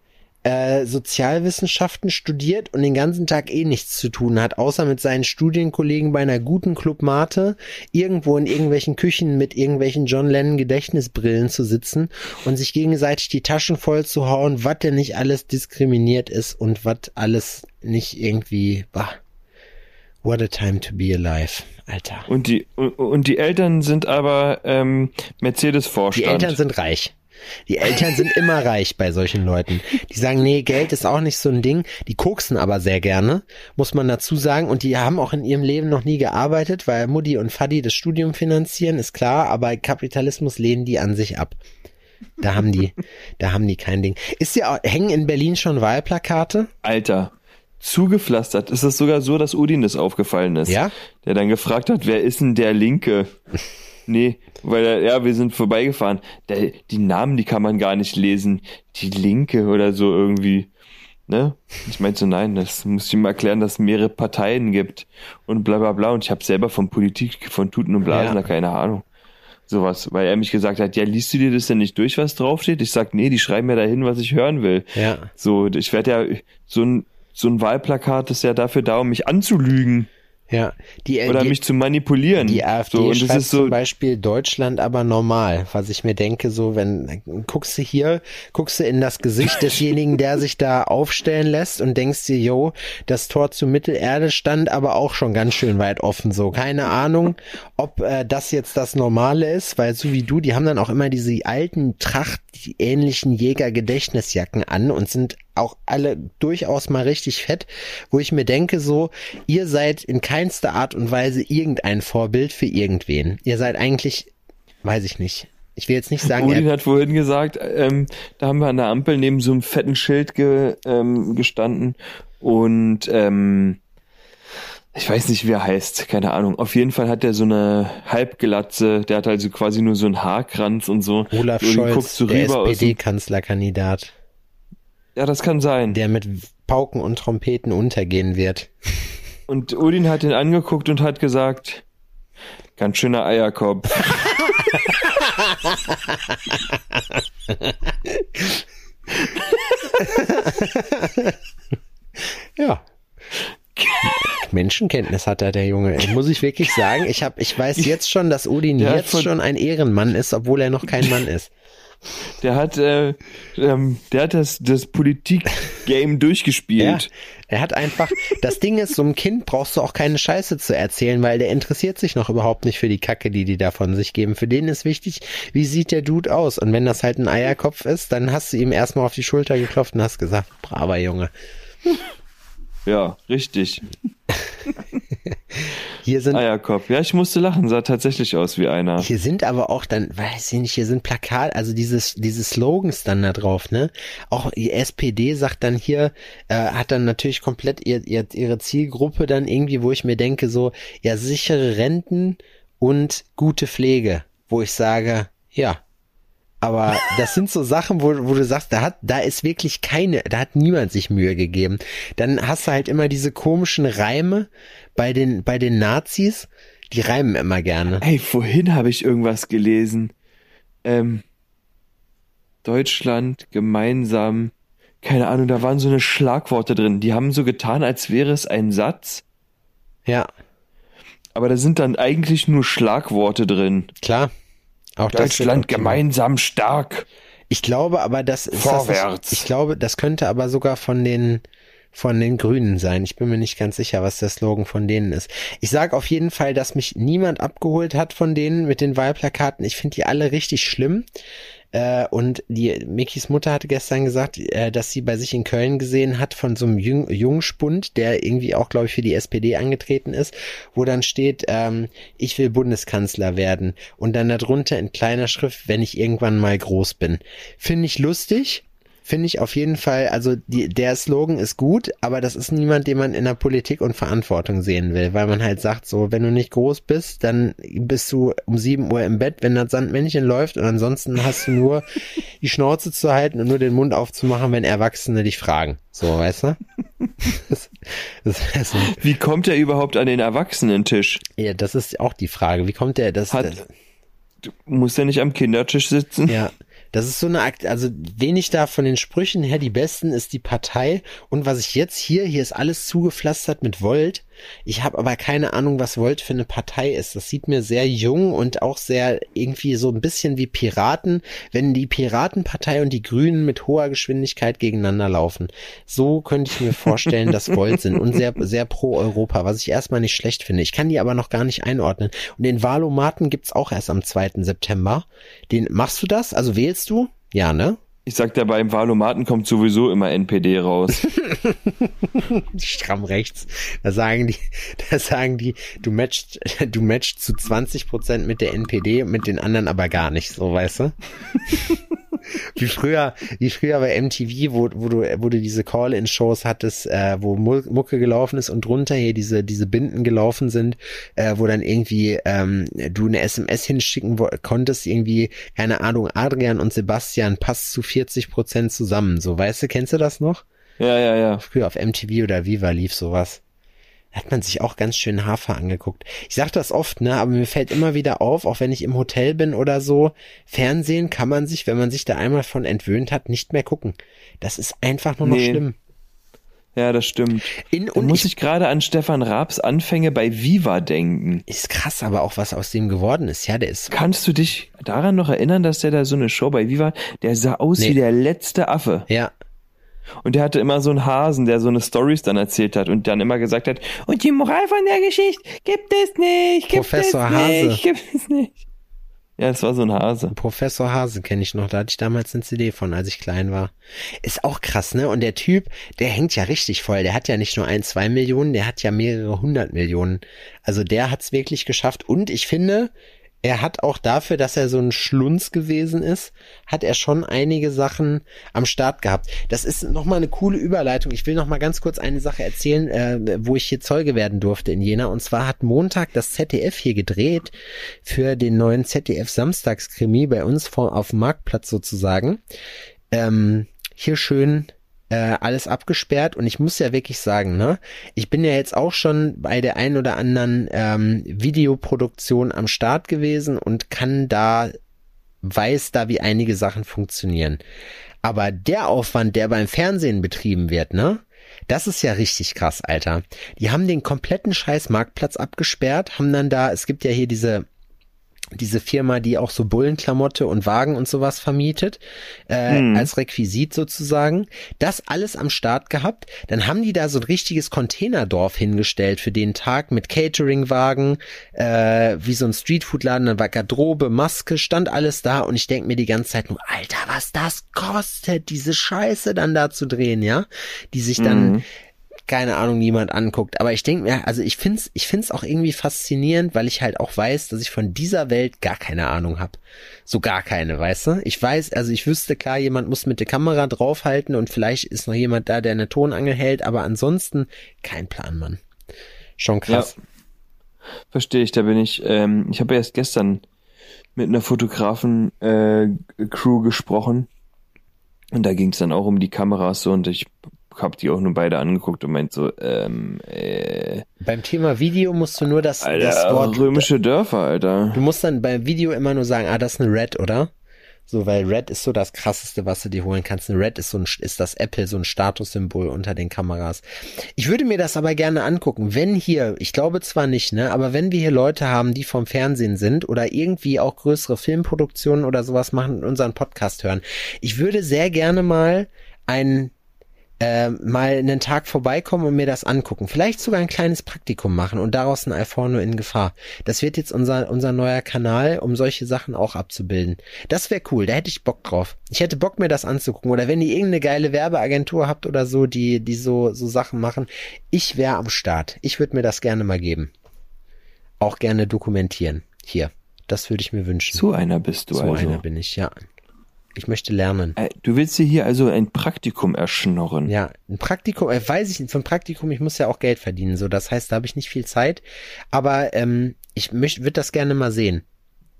äh, Sozialwissenschaften studiert und den ganzen Tag eh nichts zu tun hat, außer mit seinen Studienkollegen bei einer guten Club Mate irgendwo in irgendwelchen Küchen mit irgendwelchen John Lennon Gedächtnisbrillen zu sitzen und sich gegenseitig die Taschen voll zu hauen, was denn nicht alles diskriminiert ist und was alles nicht irgendwie, bah, what a time to be alive, Alter. Und die, und, und die Eltern sind aber ähm, Die Mercedes-Vorstand. Eltern sind reich. Die Eltern sind immer reich bei solchen Leuten. Die sagen, nee, Geld ist auch nicht so ein Ding. Die koksen aber sehr gerne, muss man dazu sagen. Und die haben auch in ihrem Leben noch nie gearbeitet, weil Mutti und Faddy das Studium finanzieren, ist klar. Aber Kapitalismus lehnen die an sich ab. Da haben die, da haben die kein Ding. Ist ja, auch- hängen in Berlin schon Wahlplakate? Alter, zugepflastert. Ist es sogar so, dass Udin das aufgefallen ist? Ja? Der dann gefragt hat, wer ist denn der Linke? Nee, weil er, ja, wir sind vorbeigefahren. Der, die Namen, die kann man gar nicht lesen. Die Linke oder so irgendwie. Ne? Ich meinte so, nein, das muss ich ihm erklären, dass es mehrere Parteien gibt und bla bla bla. Und ich habe selber von Politik, von Tuten und Blasen Ja. da keine Ahnung. Sowas, weil er mich gesagt hat, ja, liest du dir das denn nicht durch, was draufsteht? Ich sag, nee, die schreiben mir dahin, was ich hören will. Ja. So, ich werde ja, so ein, so ein Wahlplakat ist ja dafür da, um mich anzulügen Ja. Die, oder die, mich zu manipulieren. Die AfD so, und das ist so, zum Beispiel Deutschland aber normal, was ich mir denke, so wenn guckst du hier, guckst du in das Gesicht [laughs] desjenigen, der sich da aufstellen lässt und denkst dir, yo, das Tor zur Mittelerde stand aber auch schon ganz schön weit offen, so keine Ahnung, ob äh, das jetzt das Normale ist, weil so wie du, die haben dann auch immer diese alten Tracht ähnlichen Jäger-Gedächtnisjacken an und sind auch alle durchaus mal richtig fett, wo ich mir denke so, ihr seid in keinster Art und Weise irgendein Vorbild für irgendwen. Ihr seid eigentlich, weiß ich nicht. Ich will jetzt nicht sagen, Odin hat vorhin gesagt, ähm, da haben wir an der Ampel neben so einem fetten Schild ge, ähm, gestanden und ähm, ich weiß nicht, wie er heißt, keine Ahnung. Auf jeden Fall hat er so eine Halbglatze, der hat also quasi nur so einen Haarkranz und so. Olaf Odin Scholz, guckt so der SPD-Kanzlerkandidat, Ja, das kann sein. der mit Pauken und Trompeten untergehen wird. Und Odin hat ihn angeguckt und hat gesagt, ganz schöner Eierkopf. [laughs] Ja. Menschenkenntnis hat er, der Junge. Muss ich wirklich sagen, ich hab, ich weiß jetzt schon, dass Odin Der jetzt schon ein Ehrenmann ist, obwohl er noch kein Mann ist. Der hat, äh, ähm, der hat das, das Politik-Game [laughs] durchgespielt. Ja, er hat einfach, das Ding ist, so einem Kind brauchst du auch keine Scheiße zu erzählen, weil der interessiert sich noch überhaupt nicht für die Kacke, die die da von sich geben. Für den ist wichtig, wie sieht der Dude aus? Und wenn das halt ein Eierkopf ist, dann hast du ihm erstmal auf die Schulter geklopft und hast gesagt, braver Junge. Ja, richtig. [laughs] Hier sind Eierkopf. Ja, ich musste lachen, sah tatsächlich aus wie einer. Hier sind aber auch dann, weiß ich nicht, hier sind Plakat, also dieses, diese Slogans dann da drauf, ne? Auch die SPD sagt dann hier, äh, hat dann natürlich komplett ihr, ihr, ihre Zielgruppe dann irgendwie, wo ich mir denke, so, ja, sichere Renten und gute Pflege, wo ich sage, ja. Aber [laughs] das sind so Sachen, wo, wo du sagst, da hat, da ist wirklich keine, da hat niemand sich Mühe gegeben. Dann hast du halt immer diese komischen Reime bei den, bei den Nazis. Die reimen immer gerne. Ey, vorhin habe ich irgendwas gelesen. Ähm, Deutschland gemeinsam. Keine Ahnung, da waren so eine Schlagworte drin. Die haben so getan, als wäre es ein Satz. Ja, Aber da sind dann eigentlich nur Schlagworte drin. klar. Auch Deutschland optimal. gemeinsam stark. Ich glaube aber, das ist Vorwärts. Das ich glaube, das könnte aber sogar von den von den Grünen sein. Ich bin mir nicht ganz sicher, was der Slogan von denen ist. Ich sage auf jeden Fall, dass mich niemand abgeholt hat von denen mit den Wahlplakaten. Ich finde die alle richtig schlimm. Äh, und die Mickys Mutter hatte gestern gesagt, äh, dass sie bei sich in Köln gesehen hat von so einem Jung Jungspund, der irgendwie auch, glaube ich, für die SPD angetreten ist, wo dann steht, ähm, ich will Bundeskanzler werden. Und dann darunter in kleiner Schrift, wenn ich irgendwann mal groß bin. Finde ich lustig. Finde ich auf jeden Fall, also die, der Slogan ist gut, aber das ist niemand, den man in der Politik und Verantwortung sehen will, weil man halt sagt, so, wenn du nicht groß bist, dann bist du um 7 Uhr im Bett, wenn das Sandmännchen läuft und ansonsten hast du nur die Schnauze zu halten und nur den Mund aufzumachen, wenn Erwachsene dich fragen. So, weißt du? Das, das, das, Wie kommt er überhaupt an den Erwachsenentisch? ja, das ist auch die Frage. Wie kommt der, das, Hat, das muss er nicht am Kindertisch sitzen? Ja, das ist so eine Akt, also wenig da von den Sprüchen her, die besten ist die Partei und was ich jetzt hier, hier ist alles zugepflastert mit Volt. Ich habe aber keine Ahnung, was Volt für eine Partei ist. Das sieht mir sehr jung und auch sehr irgendwie so ein bisschen wie Piraten, wenn die Piratenpartei und die Grünen mit hoher Geschwindigkeit gegeneinander laufen. So könnte ich mir vorstellen, dass Volt sind und sehr, sehr pro Europa, was ich erstmal nicht schlecht finde. Ich kann die aber noch gar nicht einordnen. Und den Wahlomaten gibt's auch erst am 2. September. Den, machst du das? Also wählst du? Ja, ne? Ich sag dir, beim Wahlomaten kommt sowieso immer NPD raus. [laughs] stramm rechts. Da sagen die, [laughs] da sagen die, du matchst, [laughs] du matchst zu 20 Prozent mit der NPD, mit den anderen aber gar nicht, so weißt du? Wie früher, wie früher bei MTV, wo, wo du, wo du diese Call-in-Shows hattest, äh, wo Mu- Mucke gelaufen ist und drunter hier diese, diese Binden gelaufen sind, äh, wo dann irgendwie ähm, du eine SMS hinschicken konntest, irgendwie, keine Ahnung, Adrian und Sebastian passt zu 40 Prozent zusammen, so weißt du, kennst du das noch? Ja, ja, ja. Früher auf MTV oder Viva lief sowas. Hat man sich auch ganz schön Hafer angeguckt. Ich sag das oft, ne, aber mir fällt immer wieder auf, auch wenn ich im Hotel bin oder so, Fernsehen kann man sich, wenn man sich da einmal von entwöhnt hat, nicht mehr gucken. Das ist einfach nur noch Nee. schlimm. Ja, das stimmt. In, Da und muss ich, ich gerade an Stefan Raabs Anfänge bei Viva denken. ist krass, aber auch was aus dem geworden ist. Ja, der ist, Kannst du dich daran noch erinnern, dass der da so eine Show bei Viva, der sah aus Nee. wie der letzte Affe. ja, Und der hatte immer so einen Hasen, der so eine Stories dann erzählt hat und dann immer gesagt hat, und die Moral von der Geschichte gibt es nicht, gibt Professor es Hase. nicht, gibt es nicht. Ja, es war so ein Hase. Professor Hase kenne ich noch, da hatte ich damals eine CD von, als ich klein war. Ist auch krass, ne? Und der Typ, der hängt ja richtig voll. Der hat ja nicht nur ein, zwei Millionen, der hat ja mehrere hundert Millionen. Also der hat's wirklich geschafft. Und ich finde, er hat auch dafür, dass er so ein Schlunz gewesen ist, hat er schon einige Sachen am Start gehabt. Das ist nochmal eine coole Überleitung. Ich will nochmal ganz kurz eine Sache erzählen, äh, wo ich hier Zeuge werden durfte in Jena. Und zwar hat Montag das ZDF hier gedreht für den neuen ZDF Samstagskrimi bei uns vor, auf dem Marktplatz sozusagen. Ähm, hier schön äh, alles abgesperrt und ich muss ja wirklich sagen, ne, ich bin ja jetzt auch schon bei der ein oder anderen ähm, Videoproduktion am Start gewesen und kann da, weiß da, wie einige Sachen funktionieren. Aber der Aufwand, der beim Fernsehen betrieben wird, ne, das ist ja richtig krass, Alter. Die haben den kompletten scheiß Marktplatz abgesperrt, haben dann da, es gibt ja hier diese diese Firma, die auch so Bullenklamotte und Wagen und sowas vermietet, äh, Mhm. als Requisit sozusagen. Das alles am Start gehabt. Dann haben die da so ein richtiges Containerdorf hingestellt für den Tag mit Cateringwagen, äh, wie so ein Streetfoodladen, dann war Garderobe, Maske, stand alles da und ich denk mir die ganze Zeit nur, Alter, was das kostet, diese Scheiße dann da zu drehen, ja? Die sich dann Mhm. Keine Ahnung, niemand anguckt. Aber ich denke mir, also ich find's, ich find's auch irgendwie faszinierend, weil ich halt auch weiß, dass ich von dieser Welt gar keine Ahnung habe. So gar keine, weißt du? Ich weiß, also ich wüsste klar, jemand muss mit der Kamera draufhalten und vielleicht ist noch jemand da, der eine Tonangel hält, aber ansonsten kein Plan, Mann. Schon krass. Verstehe ich, da bin ich. Ähm, ich habe erst gestern mit einer Fotografen-Crew gesprochen und da ging es dann auch um die Kameras so und ich habe die auch nur beide angeguckt und meint so, ähm, äh, Beim Thema Video musst du nur das, das Alter, Wort, römische Dörfer, Alter. du musst dann beim Video immer nur sagen, ah, das ist eine Red, oder? So, weil Red ist so das krasseste, was du dir holen kannst. Ein Red ist so ein, ist das Apple, so ein Statussymbol unter den Kameras. Ich würde mir das aber gerne angucken, wenn hier, ich glaube zwar nicht, ne, aber wenn wir hier Leute haben, die vom Fernsehen sind oder irgendwie auch größere Filmproduktionen oder sowas machen und unseren Podcast hören. Ich würde sehr gerne mal einen äh, mal einen Tag vorbeikommen und mir das angucken. Vielleicht sogar ein kleines Praktikum machen und daraus ein Alforno in Gefahr. Das wird jetzt unser, unser neuer Kanal, um solche Sachen auch abzubilden. Das wäre cool, da hätte ich Bock drauf. Ich hätte Bock, mir das anzugucken. Oder wenn ihr irgendeine geile Werbeagentur habt oder so, die, die so, so Sachen machen, ich wäre am Start. Ich würde mir das gerne mal geben. Auch gerne dokumentieren. Hier. Das würde ich mir wünschen. So einer bist du so also. einer bin ich, ja. Ich möchte lernen. Äh, Du willst dir hier also ein Praktikum erschnorren. Ja, ein Praktikum, äh, weiß ich nicht, ein Praktikum, ich muss ja auch Geld verdienen, so das heißt, da habe ich nicht viel Zeit, aber ähm, ich möchte, würde das gerne mal sehen.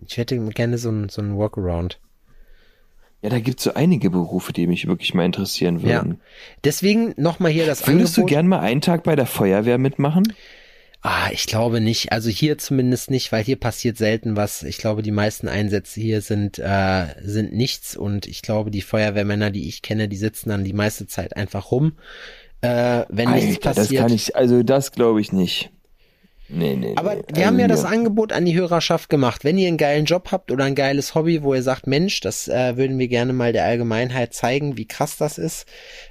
Ich hätte gerne so ein, so ein Workaround. Ja, da gibt's so einige Berufe, die mich wirklich mal interessieren Ja. würden. Deswegen nochmal hier das Würdest du Angebot. gern mal einen Tag bei der Feuerwehr mitmachen? Ah, ich glaube nicht. Also hier zumindest nicht, weil hier passiert selten was. Ich glaube, die meisten Einsätze hier sind äh, sind nichts und ich glaube, die Feuerwehrmänner, die ich kenne, die sitzen dann die meiste Zeit einfach rum. Äh, wenn nichts Alter, das passiert. kann ich, also das glaube ich nicht. Nee, nee, Aber nee. wir also haben ja hier- das Angebot an die Hörerschaft gemacht. Wenn ihr einen geilen Job habt oder ein geiles Hobby, wo ihr sagt, Mensch, das äh, würden wir gerne mal der Allgemeinheit zeigen, wie krass das ist,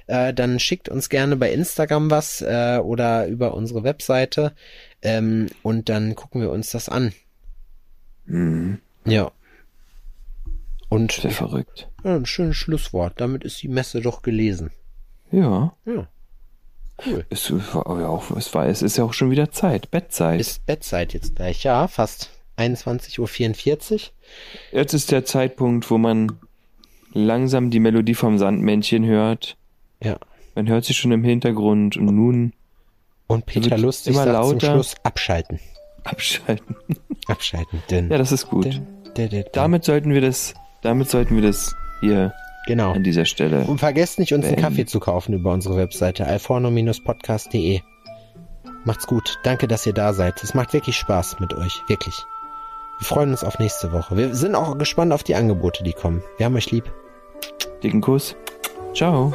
äh, dann schickt uns gerne bei Instagram was äh, oder über unsere Webseite ähm, und dann gucken wir uns das an. Mhm. Ja. Und Sehr verrückt. ja, ein schönes Schlusswort. Damit ist die Messe doch gelesen. Ja. Ja. Cool. Es war ja auch, es war, es ist ja auch schon wieder Zeit, Bettzeit. Ist Bettzeit jetzt gleich, ja, fast 21.44 Uhr. Jetzt ist der Zeitpunkt, wo man langsam die Melodie vom Sandmännchen hört. Ja. Man hört sie schon im Hintergrund und nun Und Peter Lustig immer sagt zum lauter. Schluss abschalten. abschalten. [laughs] Abschalten. Denn, Ja, das ist gut. denn, denn, denn, Damit sollten wir das, damit sollten wir das hier genau. an dieser Stelle. Und vergesst nicht, uns einen Ähm. Kaffee zu kaufen über unsere Webseite alforno-podcast.de. Macht's gut. Danke, dass ihr da seid. Es macht wirklich Spaß mit euch. Wirklich. Wir freuen uns auf nächste Woche. Wir sind auch gespannt auf die Angebote, die kommen. Wir haben euch lieb. Dicken Kuss. Ciao.